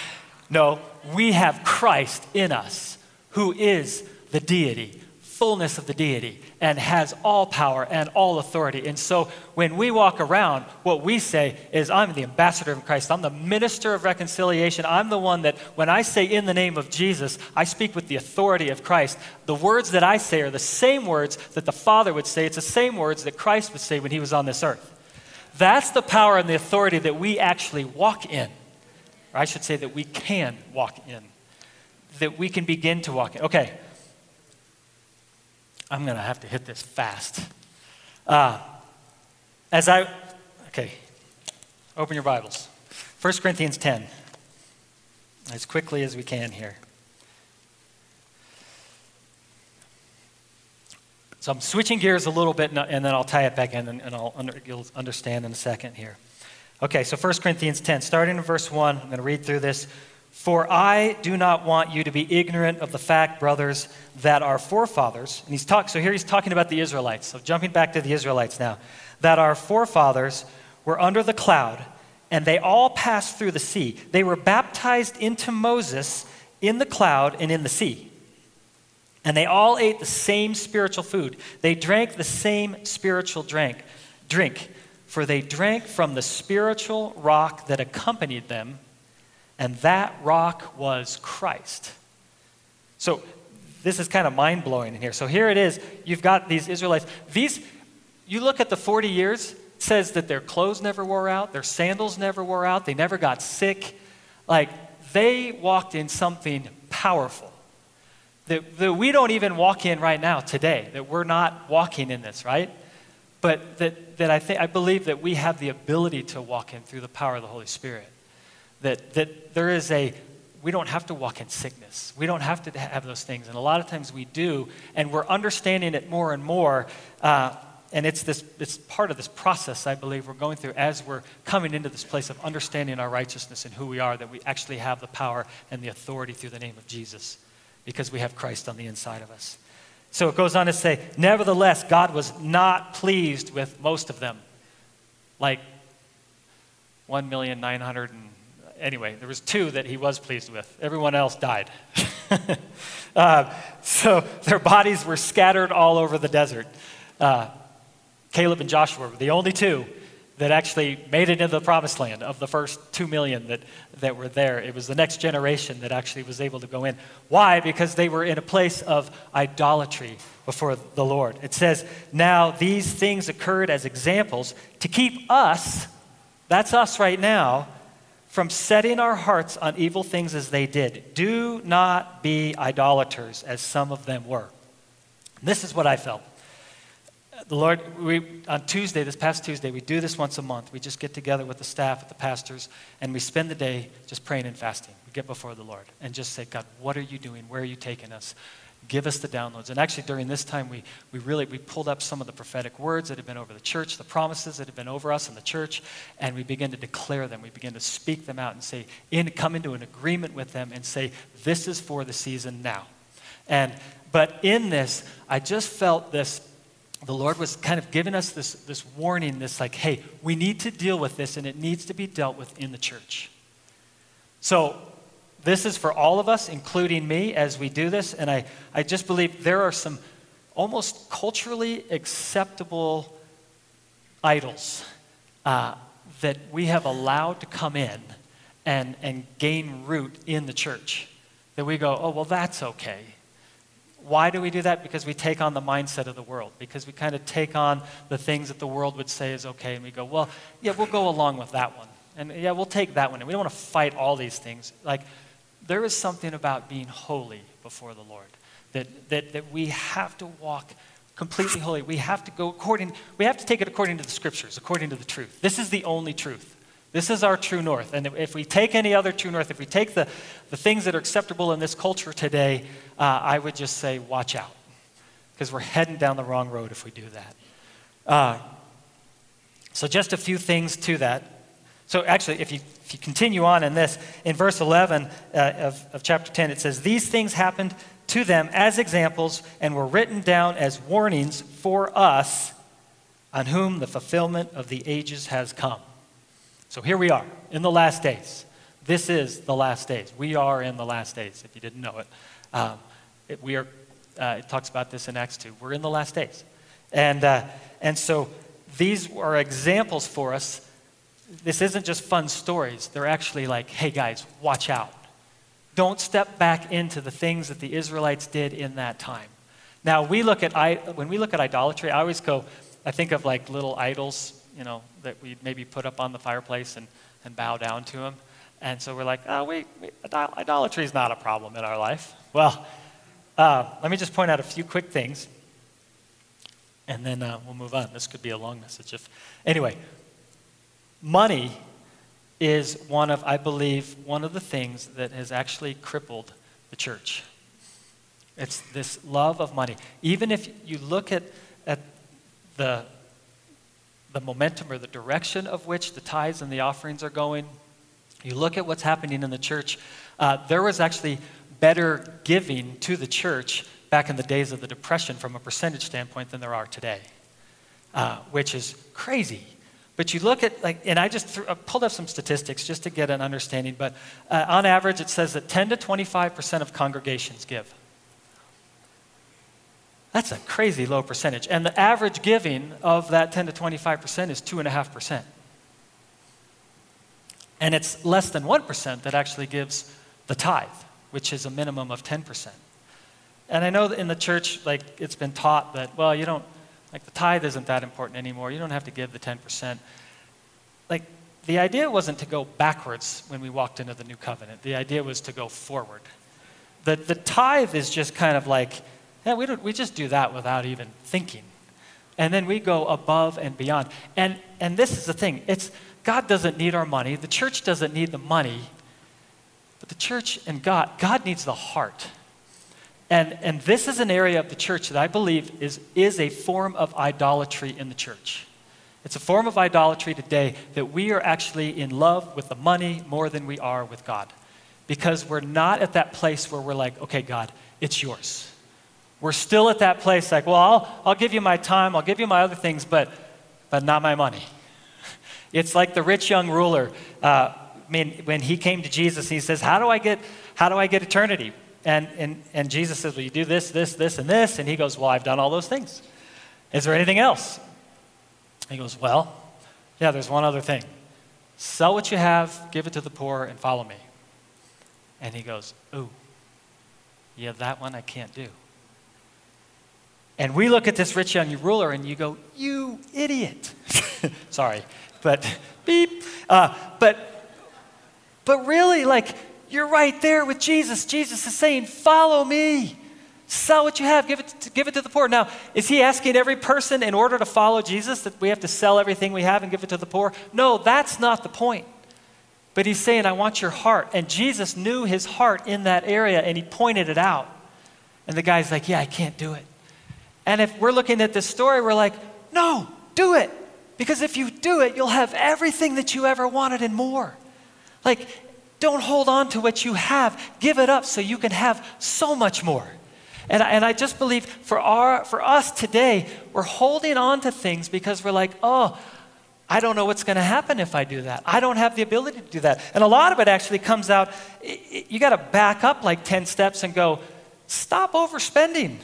[laughs] no, we have Christ in us, who is the deity, fullness of the deity and has all power and all authority. And so when we walk around, what we say is, I'm the ambassador of Christ. I'm the minister of reconciliation. I'm the one that, when I say in the name of Jesus, I speak with the authority of Christ. The words that I say are the same words that the Father would say. It's the same words that Christ would say when he was on this earth. That's the power and the authority that we actually walk in. Or I should say that we can walk in. That we can begin to walk in. Okay. I'm going to have to hit this fast. Uh, as I, okay, open your Bibles. 1 Corinthians 10, as quickly as we can here. So I'm switching gears a little bit, and then I'll tie it back in, and, I'll under, you'll understand in a second here. Okay, so 1 Corinthians 10, starting in verse 1, I'm going to read through this. For I do not want you to be ignorant of the fact, brothers, that our forefathers, and he's talk, so here he's talking about the Israelites. So jumping back to the Israelites now, that our forefathers were under the cloud, and they all passed through the sea. They were baptized into Moses in the cloud and in the sea. And they all ate the same spiritual food. They drank the same spiritual drink, drink, for they drank from the spiritual rock that accompanied them and that rock was Christ. So this is kind of mind blowing in here. So here it is. You've got these Israelites. These, you look at the 40 years, it says that their clothes never wore out, their sandals never wore out, they never got sick. Like they walked in something powerful that, that we don't even walk in right now today, that we're not walking in this, right? But that, that I, think, I believe that we have the ability to walk in through the power of the Holy Spirit that, that there is a, we don't have to walk in sickness. We don't have to have those things. And a lot of times we do, and we're understanding it more and more. Uh, and it's, this, it's part of this process, I believe, we're going through as we're coming into this place of understanding our righteousness and who we are, that we actually have the power and the authority through the name of Jesus because we have Christ on the inside of us. So it goes on to say, Nevertheless, God was not pleased with most of them. Like 1,900 and anyway, there was two that he was pleased with. Everyone else died. [laughs] uh, so their bodies were scattered all over the desert. Uh, Caleb and Joshua were the only two that actually made it into the promised land of the first two million that, that were there. It was the next generation that actually was able to go in. Why? Because they were in a place of idolatry before the Lord. It says, Now these things occurred as examples to keep us, that's us right now, from setting our hearts on evil things as they did. Do not be idolaters, as some of them were. This is what I felt. The Lord, we, on Tuesday, this past Tuesday, we do this once a month. We just get together with the staff, with the pastors, and we spend the day just praying and fasting. We get before the Lord and just say, God, what are you doing? Where are you taking us? Give us the downloads. And actually, during this time, we, we really we pulled up some of the prophetic words that had been over the church, the promises that had been over us in the church, and we begin to declare them. We begin to speak them out and say, in, come into an agreement with them and say, this is for the season now. And but in this, I just felt this. The Lord was kind of giving us this, this warning, this like, hey, we need to deal with this, and it needs to be dealt with in the church. So this is for all of us, including me, as we do this. And I, I just believe there are some almost culturally acceptable idols uh, that we have allowed to come in and, and gain root in the church. That we go, oh, well, that's okay. Why do we do that? Because we take on the mindset of the world. Because we kind of take on the things that the world would say is okay. And we go, well, yeah, we'll go along with that one. And yeah, we'll take that one. And we don't want to fight all these things. Like, there is something about being holy before the Lord. That, that, that we have to walk completely holy. We have to go according, we have to take it according to the scriptures, according to the truth. This is the only truth. This is our true north. And if we take any other true north, if we take the, the things that are acceptable in this culture today, uh, I would just say, watch out. Because we're heading down the wrong road if we do that. Uh, so, just a few things to that. So, actually, if you if you continue on in this, in verse 11 uh, of, of chapter 10, it says, These things happened to them as examples and were written down as warnings for us on whom the fulfillment of the ages has come. So here we are in the last days. This is the last days. We are in the last days, if you didn't know it. Um, it we are Uh, it talks about this in Acts 2. We're in the last days. And, uh, and so these are examples for us. This isn't just fun stories. They're actually like, hey guys, watch out. Don't step back into the things that the Israelites did in that time. Now, we look at, when we look at idolatry, I always go, I think of like little idols, you know, that we maybe put up on the fireplace and, and bow down to them. And so we're like, oh, wait, wait idolatry is not a problem in our life. Well, uh, let me just point out a few quick things, and then uh, we'll move on. This could be a long message. If, anyway, money is one of, I believe, one of the things that has actually crippled the church. It's this love of money. Even if you look at, at the, the momentum or the direction of which the tithes and the offerings are going, you look at what's happening in the church, uh, there was actually better giving to the church back in the days of the Depression from a percentage standpoint than there are today, uh, which is crazy. But you look at, like, and I just threw, I pulled up some statistics just to get an understanding, but uh, on average, it says that 10 to 25% of congregations give. That's a crazy low percentage. And the average giving of that 10 to 25% is 2.5%. And it's less than 1% that actually gives the tithe, which is a minimum of 10%. And I know that in the church, like, it's been taught that, well, you don't, like the tithe isn't that important anymore. You don't have to give the 10%. Like the idea wasn't to go backwards when we walked into the new covenant. The idea was to go forward. The, the tithe is just kind of like, yeah, we, don't, we just do that without even thinking. And then we go above and beyond. And, and this is the thing it's, God doesn't need our money, the church doesn't need the money, but the church and God, God needs the heart. And, and this is an area of the church that I believe is, is a form of idolatry in the church. It's a form of idolatry today that we are actually in love with the money more than we are with God. Because we're not at that place where we're like, okay, God, it's yours. We're still at that place like, well, I'll, I'll give you my time, I'll give you my other things, but, but not my money. [laughs] It's like the rich young ruler. Uh, I mean, when he came to Jesus, he says, how do I get, how do I get eternity? And, and, and Jesus says, Well, you do this, this, this, and this. And he goes, Well, I've done all those things. Is there anything else? He goes, Well, yeah, there's one other thing. Sell what you have, give it to the poor, and follow me. And he goes, Ooh, yeah, that one I can't do. And we look at this rich young ruler and you go, You idiot. [laughs] Sorry, but beep. Uh, but, but really, like, you're right there with Jesus. Jesus is saying, Follow me. Sell what you have, give it, to, give it to the poor. Now, is he asking every person in order to follow Jesus that we have to sell everything we have and give it to the poor? No, that's not the point. But he's saying, I want your heart. And Jesus knew his heart in that area and he pointed it out. And the guy's like, Yeah, I can't do it. And if we're looking at this story, we're like, No, do it. Because if you do it, you'll have everything that you ever wanted and more. Like, don't hold on to what you have. Give it up so you can have so much more. And, and I just believe for, our, for us today, we're holding on to things because we're like, oh, I don't know what's going to happen if I do that. I don't have the ability to do that. And a lot of it actually comes out, you got to back up like 10 steps and go, stop overspending.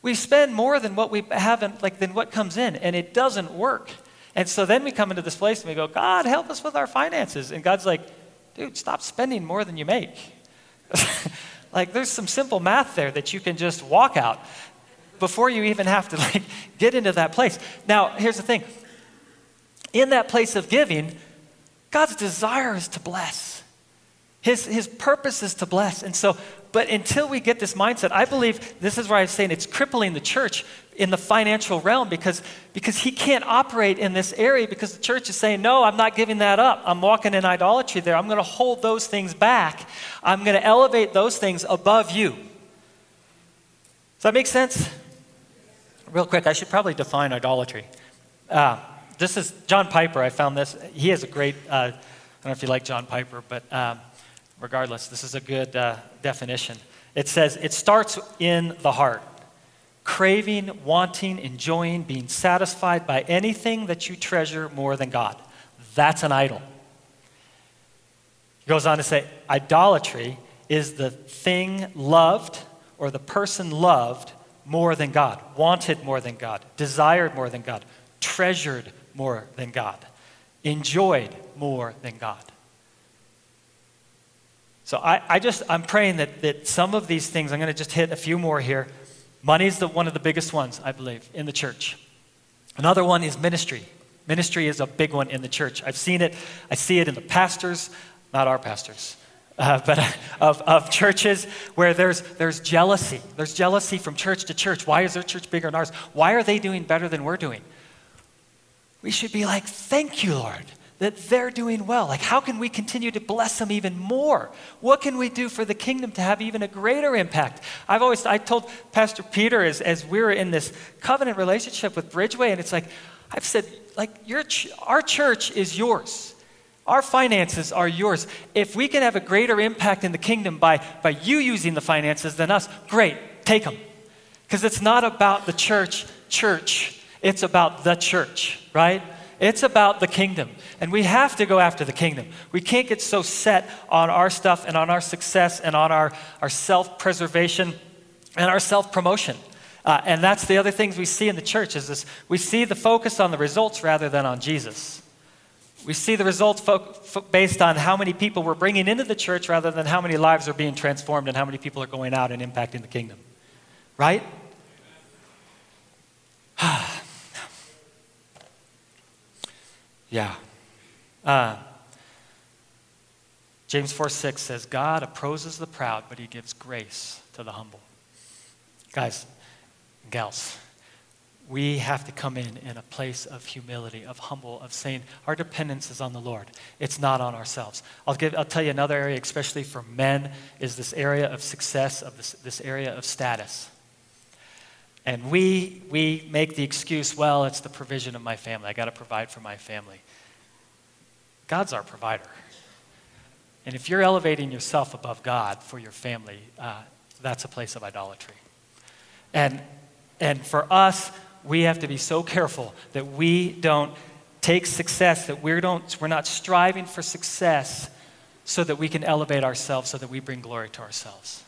We spend more than what we have, in, like than what comes in, and it doesn't work. And so then we come into this place and we go, God, help us with our finances. And God's like, dude, stop spending more than you make. [laughs] like, there's some simple math there that you can just walk out before you even have to [laughs] like get into that place. Now, here's the thing. In that place of giving, God's desire is to bless. His, his purpose is to bless. And so, but until we get this mindset, I believe this is where I'm saying it's crippling the church in the financial realm because, because he can't operate in this area because the church is saying, No, I'm not giving that up. I'm walking in idolatry there. I'm going to hold those things back. I'm going to elevate those things above you. Does that make sense? Real quick, I should probably define idolatry. Uh, this is John Piper. I found this. He has a great, uh, I don't know if you like John Piper, but um, regardless, this is a good uh, definition. It says, It starts in the heart craving, wanting, enjoying, being satisfied by anything that you treasure more than God. That's an idol. He goes on to say, idolatry is the thing loved or the person loved more than God, wanted more than God, desired more than God, treasured more than God, enjoyed more than God. So I, I just, I'm praying that, that some of these things, I'm going to just hit a few more here. Money's the, one of the biggest ones, I believe, in the church. Another one is ministry. Ministry is a big one in the church. I've seen it. I see it in the pastors, not our pastors, [laughs] uh, but of, of churches where there's, there's jealousy. There's jealousy from church to church. Why is their church bigger than ours? Why are they doing better than we're doing? We should be like, thank you, Lord, that they're doing well. Like, how can we continue to bless them even more? What can we do for the kingdom to have even a greater impact? I've always, I told Pastor Peter as, as we were in this covenant relationship with Bridgeway, and it's like, I've said, like, your, our church is yours. Our finances are yours. If we can have a greater impact in the kingdom by, by you using the finances than us, great, take them. Because it's not about the church, church. It's about the church, right? It's about the kingdom. And we have to go after the kingdom. We can't get so set on our stuff and on our success and on our, our self preservation and our self promotion. Uh, and that's the other things we see in the church is this we see the focus on the results rather than on Jesus. We see the results fo- fo- based on how many people we're bringing into the church rather than how many lives are being transformed and how many people are going out and impacting the kingdom. Right? [sighs] yeah. Uh, James 4 6 says, God opposes the proud, but he gives grace to the humble. Guys, gals, we have to come in in a place of humility, of humble, of saying our dependence is on the Lord. It's not on ourselves. I'll, give, I'll tell you another area, especially for men, is this area of success, of this, this area of status. And we, we make the excuse, well, it's the provision of my family. I got to provide for my family. God's our provider. And if you're elevating yourself above God for your family, uh, that's a place of idolatry. And, and for us, we have to be so careful that we don't take success, that we don't, we're not striving for success so that we can elevate ourselves, so that we bring glory to ourselves.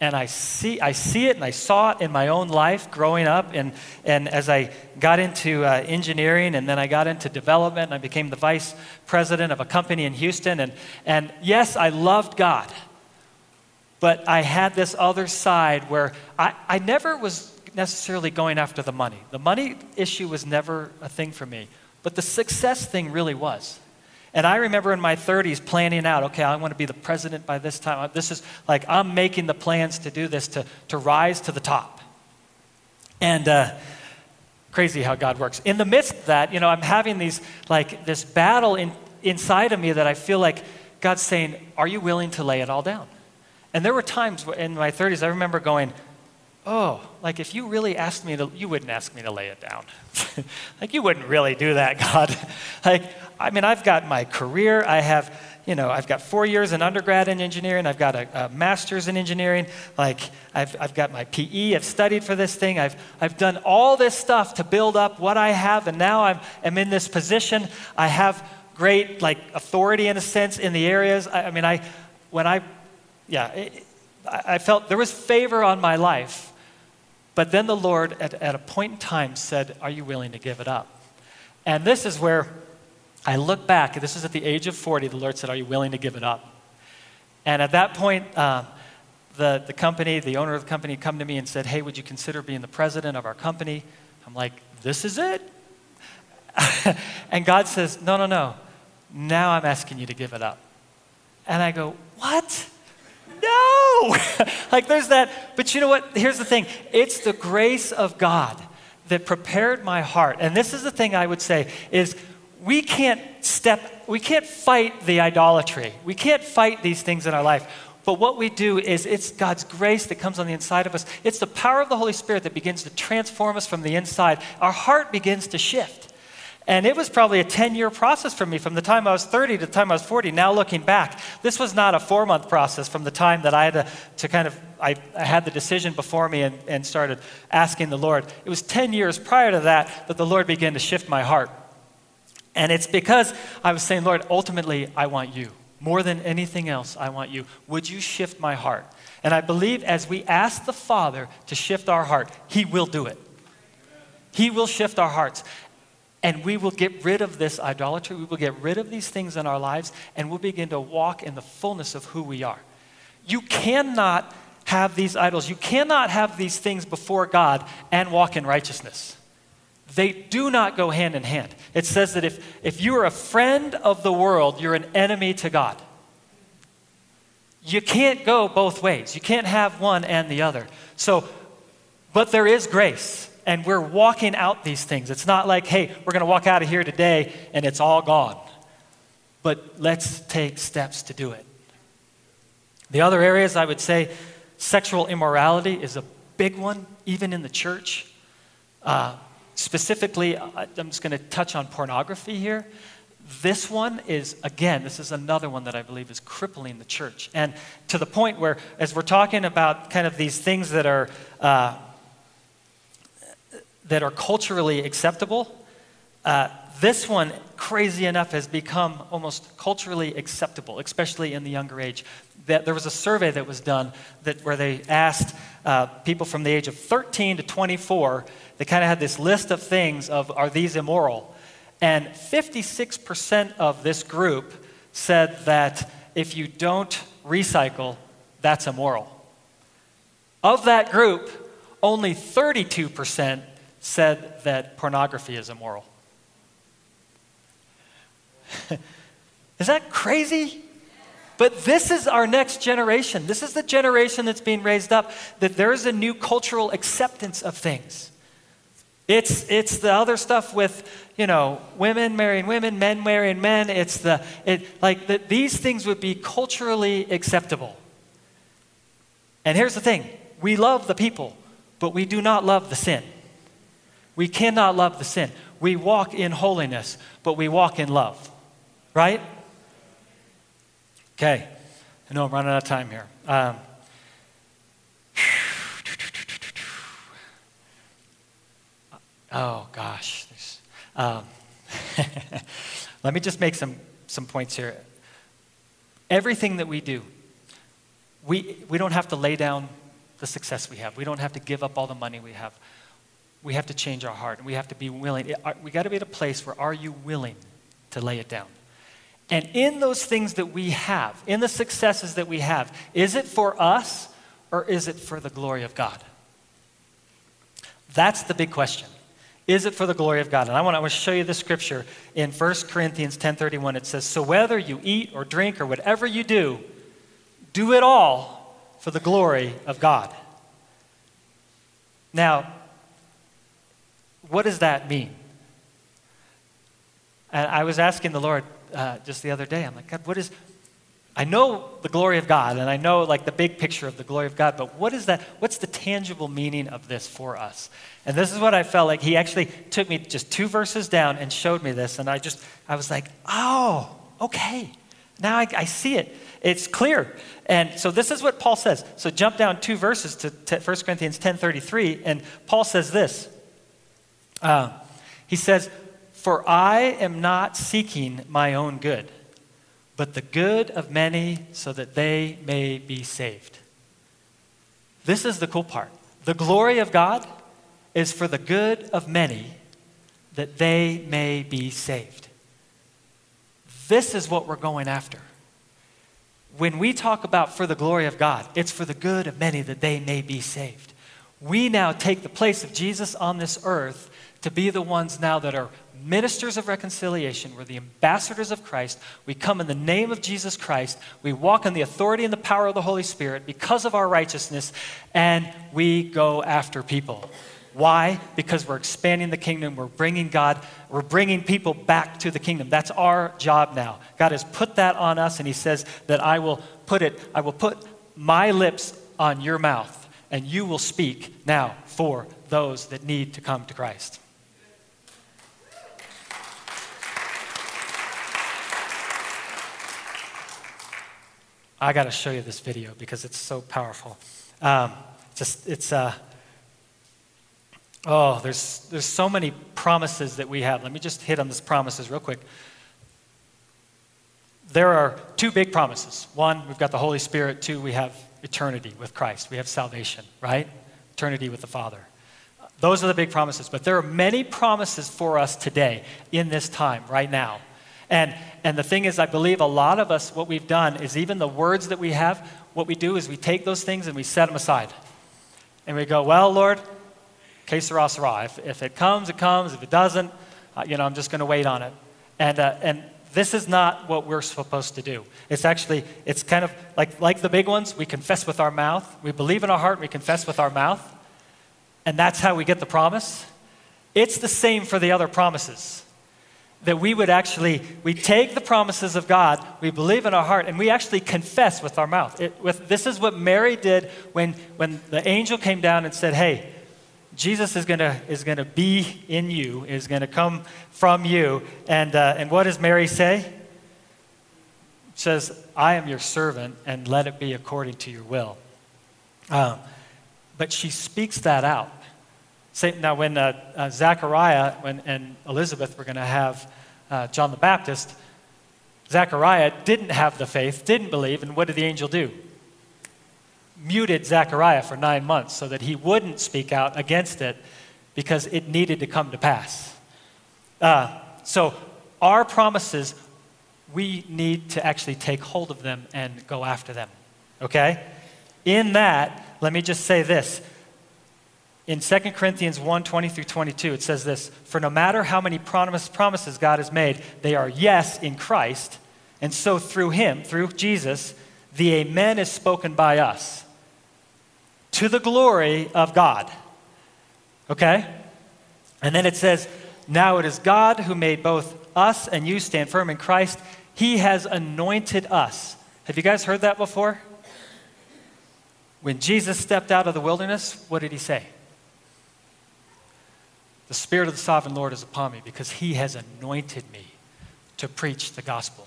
And I see, I see it and I saw it in my own life growing up. And, and as I got into uh, engineering and then I got into development and I became the vice president of a company in Houston. And, and yes, I loved God. But I had this other side where I, I never was necessarily going after the money. The money issue was never a thing for me, but the success thing really was. And I remember in my 30s planning out, okay, I want to be the president by this time. This is like, I'm making the plans to do this, to, to rise to the top. And uh, crazy how God works. In the midst of that, you know, I'm having these, like, this battle in, inside of me that I feel like God's saying, Are you willing to lay it all down? And there were times in my 30s, I remember going, oh, like if you really asked me to, you wouldn't ask me to lay it down. [laughs] like you wouldn't really do that, [laughs] God. like, I mean, I've got my career. I have, you know, I've got four years in undergrad in engineering. I've got a, a master's in engineering. Like, I've, I've got my PE. I've studied for this thing. I've, I've done all this stuff to build up what I have. And now I'm, I'm in this position. I have great, like, authority in a sense in the areas. I, I mean, I, when I, yeah, it, I felt there was favor on my life but then the Lord, at, at a point in time, said, Are you willing to give it up? And this is where I look back, this is at the age of 40, the Lord said, Are you willing to give it up? And at that point, um, the, the company, the owner of the company, come to me and said, Hey, would you consider being the president of our company? I'm like, This is it? [laughs] and God says, No, no, no. Now I'm asking you to give it up. And I go, What? no. [laughs] like there's that. But you know what? Here's the thing it's the grace of God that prepared my heart. And this is the thing I would say is we can't step, we can't fight the idolatry. We can't fight these things in our life. But what we do is it's God's grace that comes on the inside of us. It's the power of the Holy Spirit that begins to transform us from the inside. Our heart begins to shift. And it was probably a 10 year process for me from the time I was 30 to the time I was 40. Now looking back, this was not a four month process from the time that I had to, to kind of, I, I, had the decision before me and, and started asking the Lord. It was 10 years prior to that that the Lord began to shift my heart. And it's because I was saying, Lord, ultimately, I want you More than anything else, I want you. Would you shift my heart? And I believe as we ask the Father to shift our heart, He will do it. He will shift our hearts. And we will get rid of this idolatry. We will get rid of these things in our lives, and we'll begin to walk in the fullness of who we are. You cannot have these idols, you cannot have these things before God and walk in righteousness. They do not go hand in hand. It says that if, if you are a friend of the world, you're an enemy to God. You can't go both ways. You can't have one and the other. So, but there is grace, and we're walking out these things. It's not like, hey, we're going to walk out of here today and it's all gone. But let's take steps to do it. The other areas I would say sexual immorality is a big one, even in the church. Uh, specifically, I'm just going to touch on pornography here. This one is, again, this is another one that I believe is crippling the church. And to the point where, as we're talking about kind of these things that are, uh, that are culturally acceptable, uh, this one, crazy enough, has become almost culturally acceptable, especially in the younger age. That there was a survey that was done that where they asked uh, people from the age of 13 to 24. They kind of had this list of things of are these immoral, and 56% of this group said that if you don't recycle, that's immoral. Of that group, only 32% said that pornography is immoral. [laughs] is that crazy? But this is our next generation. This is the generation that's being raised up, that there is a new cultural acceptance of things. It's, it's the other stuff with, you know, women marrying women, men marrying men. It's the, it, like, the, these things would be culturally acceptable. And here's the thing we love the people, but we do not love the sin. We cannot love the sin. We walk in holiness, but we walk in love. Right? Okay. I know I'm running out of time here. Um, [sighs] Oh, gosh. Um, [laughs] let me just make some, some points here. Everything that we do, we, we don't have to lay down the success we have. We don't have to give up all the money we have. We have to change our heart. And we have to be willing. We got to be at a place where are you willing to lay it down? And in those things that we have, in the successes that we have, is it for us or is it for the glory of God? That's the big question. Is it for the glory of God? And I want to show you the scripture in 1 Corinthians 10:31. It says, "So whether you eat or drink or whatever you do, do it all for the glory of God." Now, what does that mean? And I was asking the Lord uh, just the other day. I'm like, God, what is I know the glory of God and I know like the big picture of the glory of God, but what is that? What's the tangible meaning of this for us? And this is what I felt like he actually took me just two verses down and showed me this. And I just, I was like, oh, okay. Now I, I see it. It's clear. And so this is what Paul says. So jump down two verses to, to 1 Corinthians 10.33, and Paul says this. Uh, he says, For I am not seeking my own good but the good of many so that they may be saved. This is the cool part. The glory of God is for the good of many that they may be saved. This is what we're going after. When we talk about for the glory of God, it's for the good of many that they may be saved. We now take the place of Jesus on this earth to be the ones now that are ministers of reconciliation. We're the ambassadors of Christ. We come in the name of Jesus Christ. We walk in the authority and the power of the Holy Spirit because of our righteousness, and we go after people. Why? Because we're expanding the kingdom. We're bringing God, we're bringing people back to the kingdom. That's our job now. God has put that on us, and He says that I will put it, I will put my lips on your mouth, and you will speak now for those that need to come to Christ. I got to show you this video because it's so powerful. Um, just it's uh, oh, there's there's so many promises that we have. Let me just hit on these promises real quick. there are two big promises. One, we've got the Holy Spirit. Two, we have eternity with Christ. We have salvation, right? Eternity with the Father. Those are the big promises. But there are many promises for us today, in this time, right now. And, and the thing is, I believe a lot of us, what we've done is even the words that we have, what we do is we take those things and we set them aside. And we go, well, Lord, que sera, sera. If, if it comes, it comes. If it doesn't, uh, you know, I'm just going to wait on it. And, uh, and this is not what we're supposed to do. It's actually, it's kind of like, like the big ones. We confess with our mouth. We believe in our heart. We confess with our mouth. And that's how we get the promise. It's the same for the other promises. That we would actually, we take the promises of God, we believe in our heart, and we actually confess with our mouth. It, with, this is what Mary did when, when the angel came down and said, Hey, Jesus is going to is gonna be in you, is going to come from you. And, uh, and what does Mary say? Says, I am your servant, and let it be according to your will. Um, but she speaks that out. Now, when uh, uh, Zachariah when, and Elizabeth were going to have uh, John the Baptist, Zachariah didn't have the faith, didn't believe, and what did the angel do? muted Zechariah for nine months so that he wouldn't speak out against it because it needed to come to pass. Uh, so, our promises, we need to actually take hold of them and go after them. Okay? In that, let me just say this. In 2 Corinthians 1 20 through 22, it says this For no matter how many promise, promises God has made, they are yes in Christ. And so through him, through Jesus, the Amen is spoken by us to the glory of God. Okay? And then it says, Now it is God who made both us and you stand firm in Christ. He has anointed us. Have you guys heard that before? When Jesus stepped out of the wilderness, what did he say? The Spirit of the sovereign Lord is upon me because he has anointed me to preach the gospel.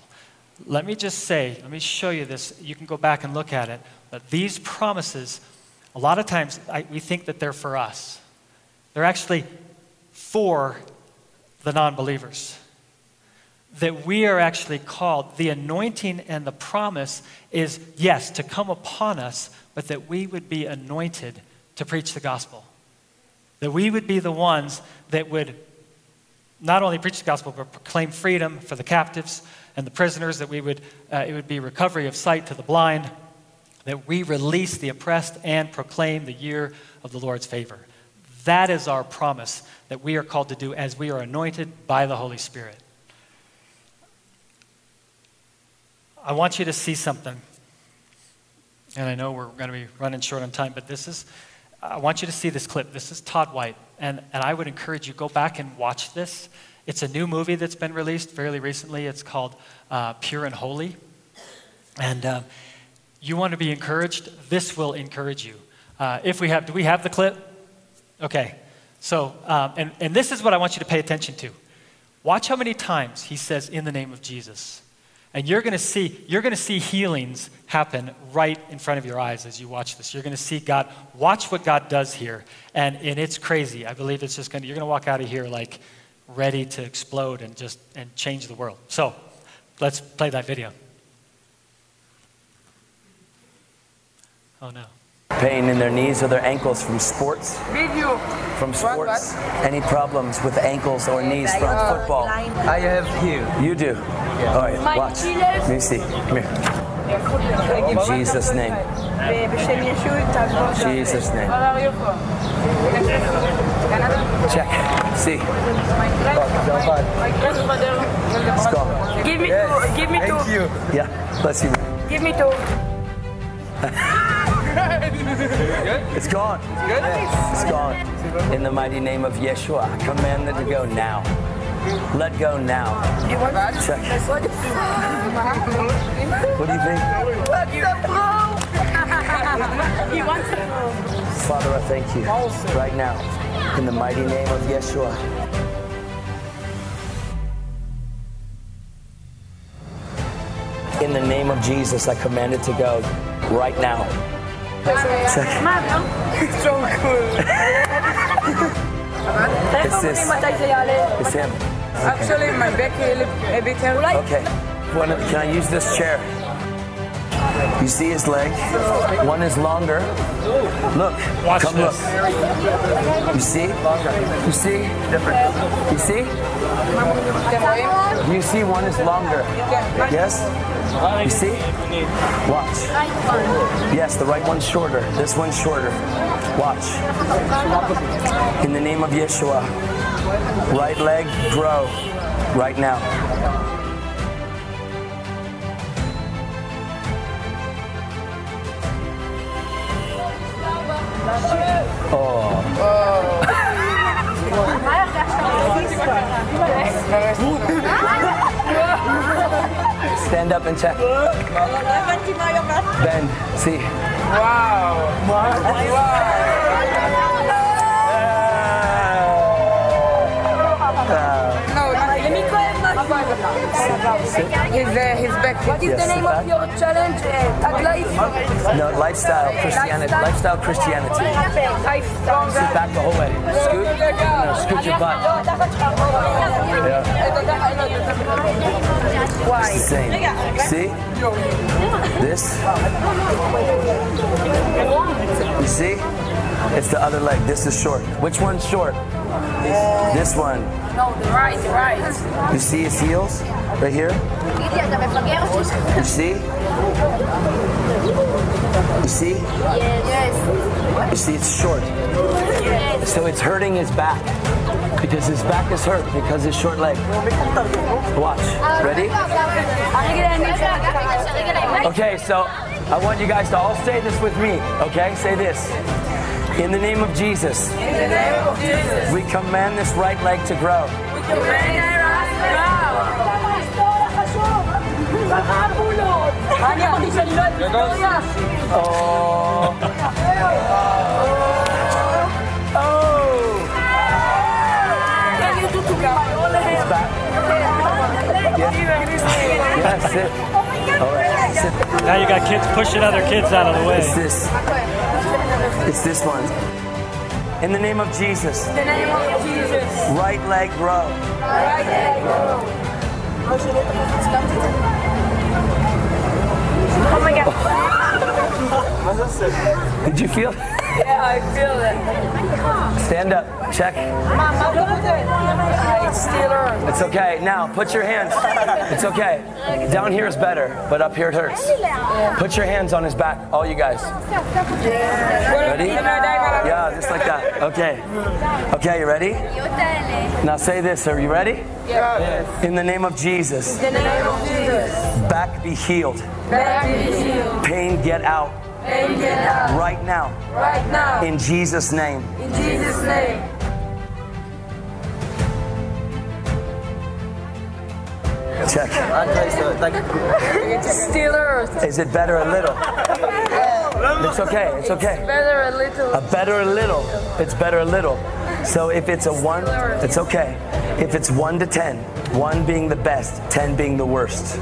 Let me just say, let me show you this. You can go back and look at it. But these promises a lot of times I, we think that they're for us, they're actually for the non believers. That we are actually called, the anointing and the promise is, yes, to come upon us, but that we would be anointed to preach the gospel. That we would be the ones that would not only preach the gospel, but proclaim freedom for the captives and the prisoners, that we would, uh, it would be recovery of sight to the blind, that we release the oppressed and proclaim the year of the Lord's favor. That is our promise that we are called to do as we are anointed by the Holy Spirit. I want you to see something. And I know we're going to be running short on time, but this is, I want you to see this clip. This is Todd White. And, and I would encourage you, go back and watch this. It's a new movie that's been released fairly recently. It's called uh, Pure and Holy. And um, you want to be encouraged, this will encourage you. Uh, if we have, do we have the clip? Okay. So, um, and, and this is what I want you to pay attention to. Watch how many times he says, in the name of Jesus. And you're going to see, you're going to see healings happen right in front of your eyes as you watch this. You're going to see God, watch what God does here. And, and it's crazy. I believe it's just going to, you're going to walk out of here like ready to explode and just, and change the world. So let's play that video. Oh no. Pain in their knees or their ankles from sports? Video. From sports? Any problems with ankles or knees from football? I have here. You do? Yeah. All right, watch. Let me see. Come here. In Jesus' name. Jesus' name. Check. See. Let's go. Give me two. Give me Thank two. you. Yeah, bless you. Give me two. [laughs] It's gone. It's gone. In the mighty name of Yeshua, I command it to go now. Let go now. Check. What do you think? [laughs] He wants it. Father, I thank you right now. In the mighty name of Yeshua. In the name of Jesus, I command it to go right now. Check. So cool. It's this. It's him. Actually, my back is a bit hurt. Okay. one of, can I use this chair? You see his leg? One is longer. Look. Watch come this. look. You see? You see? Different. You see? You see one is longer. Yes? You see? Watch. Yes, the right one's shorter. This one's shorter. Watch. In the name of Yeshua. Right leg, grow. Right now. [laughs] Stand up and check. Bend. See. No, His, uh, his back. What is Yes, the name of your challenge? Tag life? No, lifestyle Christianity. Lifestyle Christianity. Life. Sit back the whole way. Scoot. No, scoot your butt. Yeah. Why? It's the same. See? This. You see? It's the other leg. This is short. Which one's short? This one. No, the right, the right. You see his heels? Right here? You see? You see? Yes. You see, it's short. So it's hurting his back. Because his back is hurt because his short leg. Watch. Ready? Okay, so I want you guys to all say this with me. Okay? Say this. In the name of Jesus, name of Jesus we command this right leg to grow. Oh. Oh. It's back. Yes, sit. All right, sit. Now you got kids pushing other kids out of the It's way. this. It's this one. In the name of Jesus, The name of Jesus. right leg grow. Right leg. Oh my god. [laughs] Did you feel? I feel it. Stand up. Check. Mama, look at it. It still hurts. It's okay. Now put your hands. It's okay. Down here is better, but up here it hurts. Put your hands on his back, all you guys. Ready? Yeah, just like that. Okay. Okay, you ready? Now say this. Are you ready? Yeah. In the name of Jesus, In The name of Jesus. back be healed. Back is healed. Pain get out And get out. right now. Right now. In Jesus' name. In Jesus' name. Check. It still hurts. Is it better a little? It's okay. It's okay. Better a little. A better a little. It's better a little. So if it's a one, it's okay. If it's one to ten, one being the best, ten being the worst,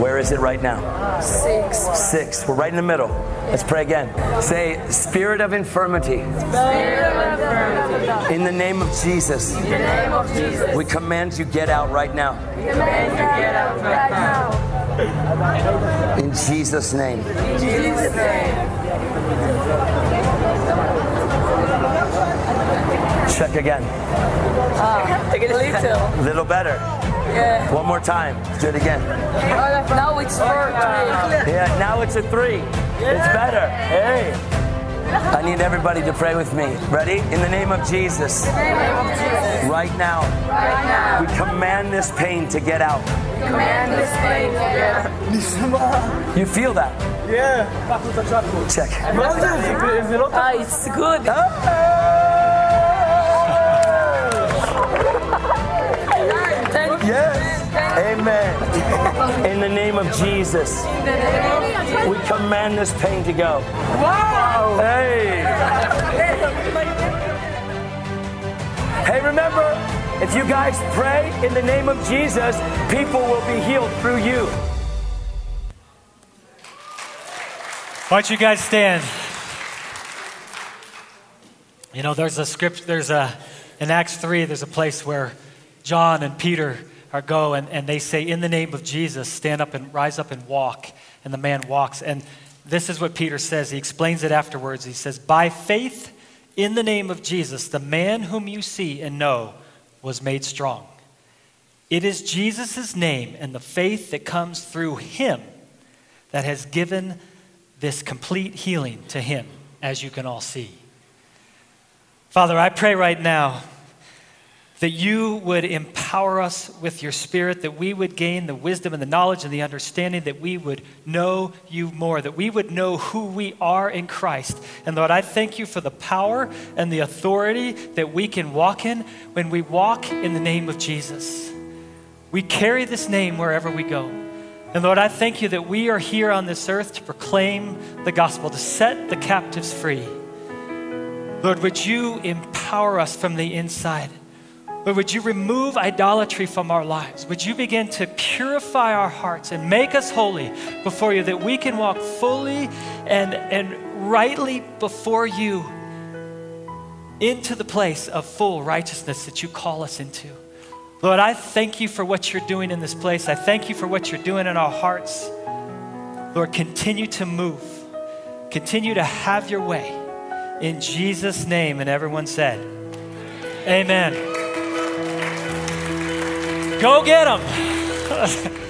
where is it right now? Six. Six. We're right in the middle. Let's pray again. Say, Spirit of infirmity, Spirit of infirmity. in the name of Jesus, In the name of Jesus. we command you get out right now. Command you get out right now. In Jesus' name. In Jesus' name. Check again. It a little. Little better. Yeah. One more time. Let's Do it again. Now it's four, three. Yeah, now it's a three. It's better. Hey. I need everybody to pray with me. Ready? In the name of Jesus, In the name of Jesus. right now, Right now. we command this pain to get out. Command this pain to get out. You feel that? Yeah. Check. Ah, it's good. Thank Yes. Amen. In the name of Jesus, we command this pain to go. Wow. Hey. Hey, remember, if you guys pray in the name of Jesus, people will be healed through you. Why don't you guys stand? You know, there's a script, there's a, in Acts 3, there's a place where John and Peter or go and, and they say, In the name of Jesus, stand up and rise up and walk. And the man walks. And this is what Peter says. He explains it afterwards. He says, By faith in the name of Jesus, the man whom you see and know was made strong. It is Jesus' name and the faith that comes through him that has given this complete healing to him, as you can all see. Father, I pray right now that you would empower us with your spirit, that we would gain the wisdom and the knowledge and the understanding, that we would know you more, that we would know who we are in Christ. And Lord, I thank you for the power and the authority that we can walk in when we walk in the name of Jesus. We carry this name wherever we go. And Lord, I thank you that we are here on this earth to proclaim the gospel, to set the captives free. Lord, would you empower us from the inside? Lord, would you remove idolatry from our lives? Would you begin to purify our hearts and make us holy before you that we can walk fully and, and rightly before you into the place of full righteousness that you call us into? Lord, I thank you for what you're doing in this place. I thank you for what you're doing in our hearts. Lord, continue to move, continue to have your way. In Jesus' name, and everyone said, Amen. Go get them. [laughs]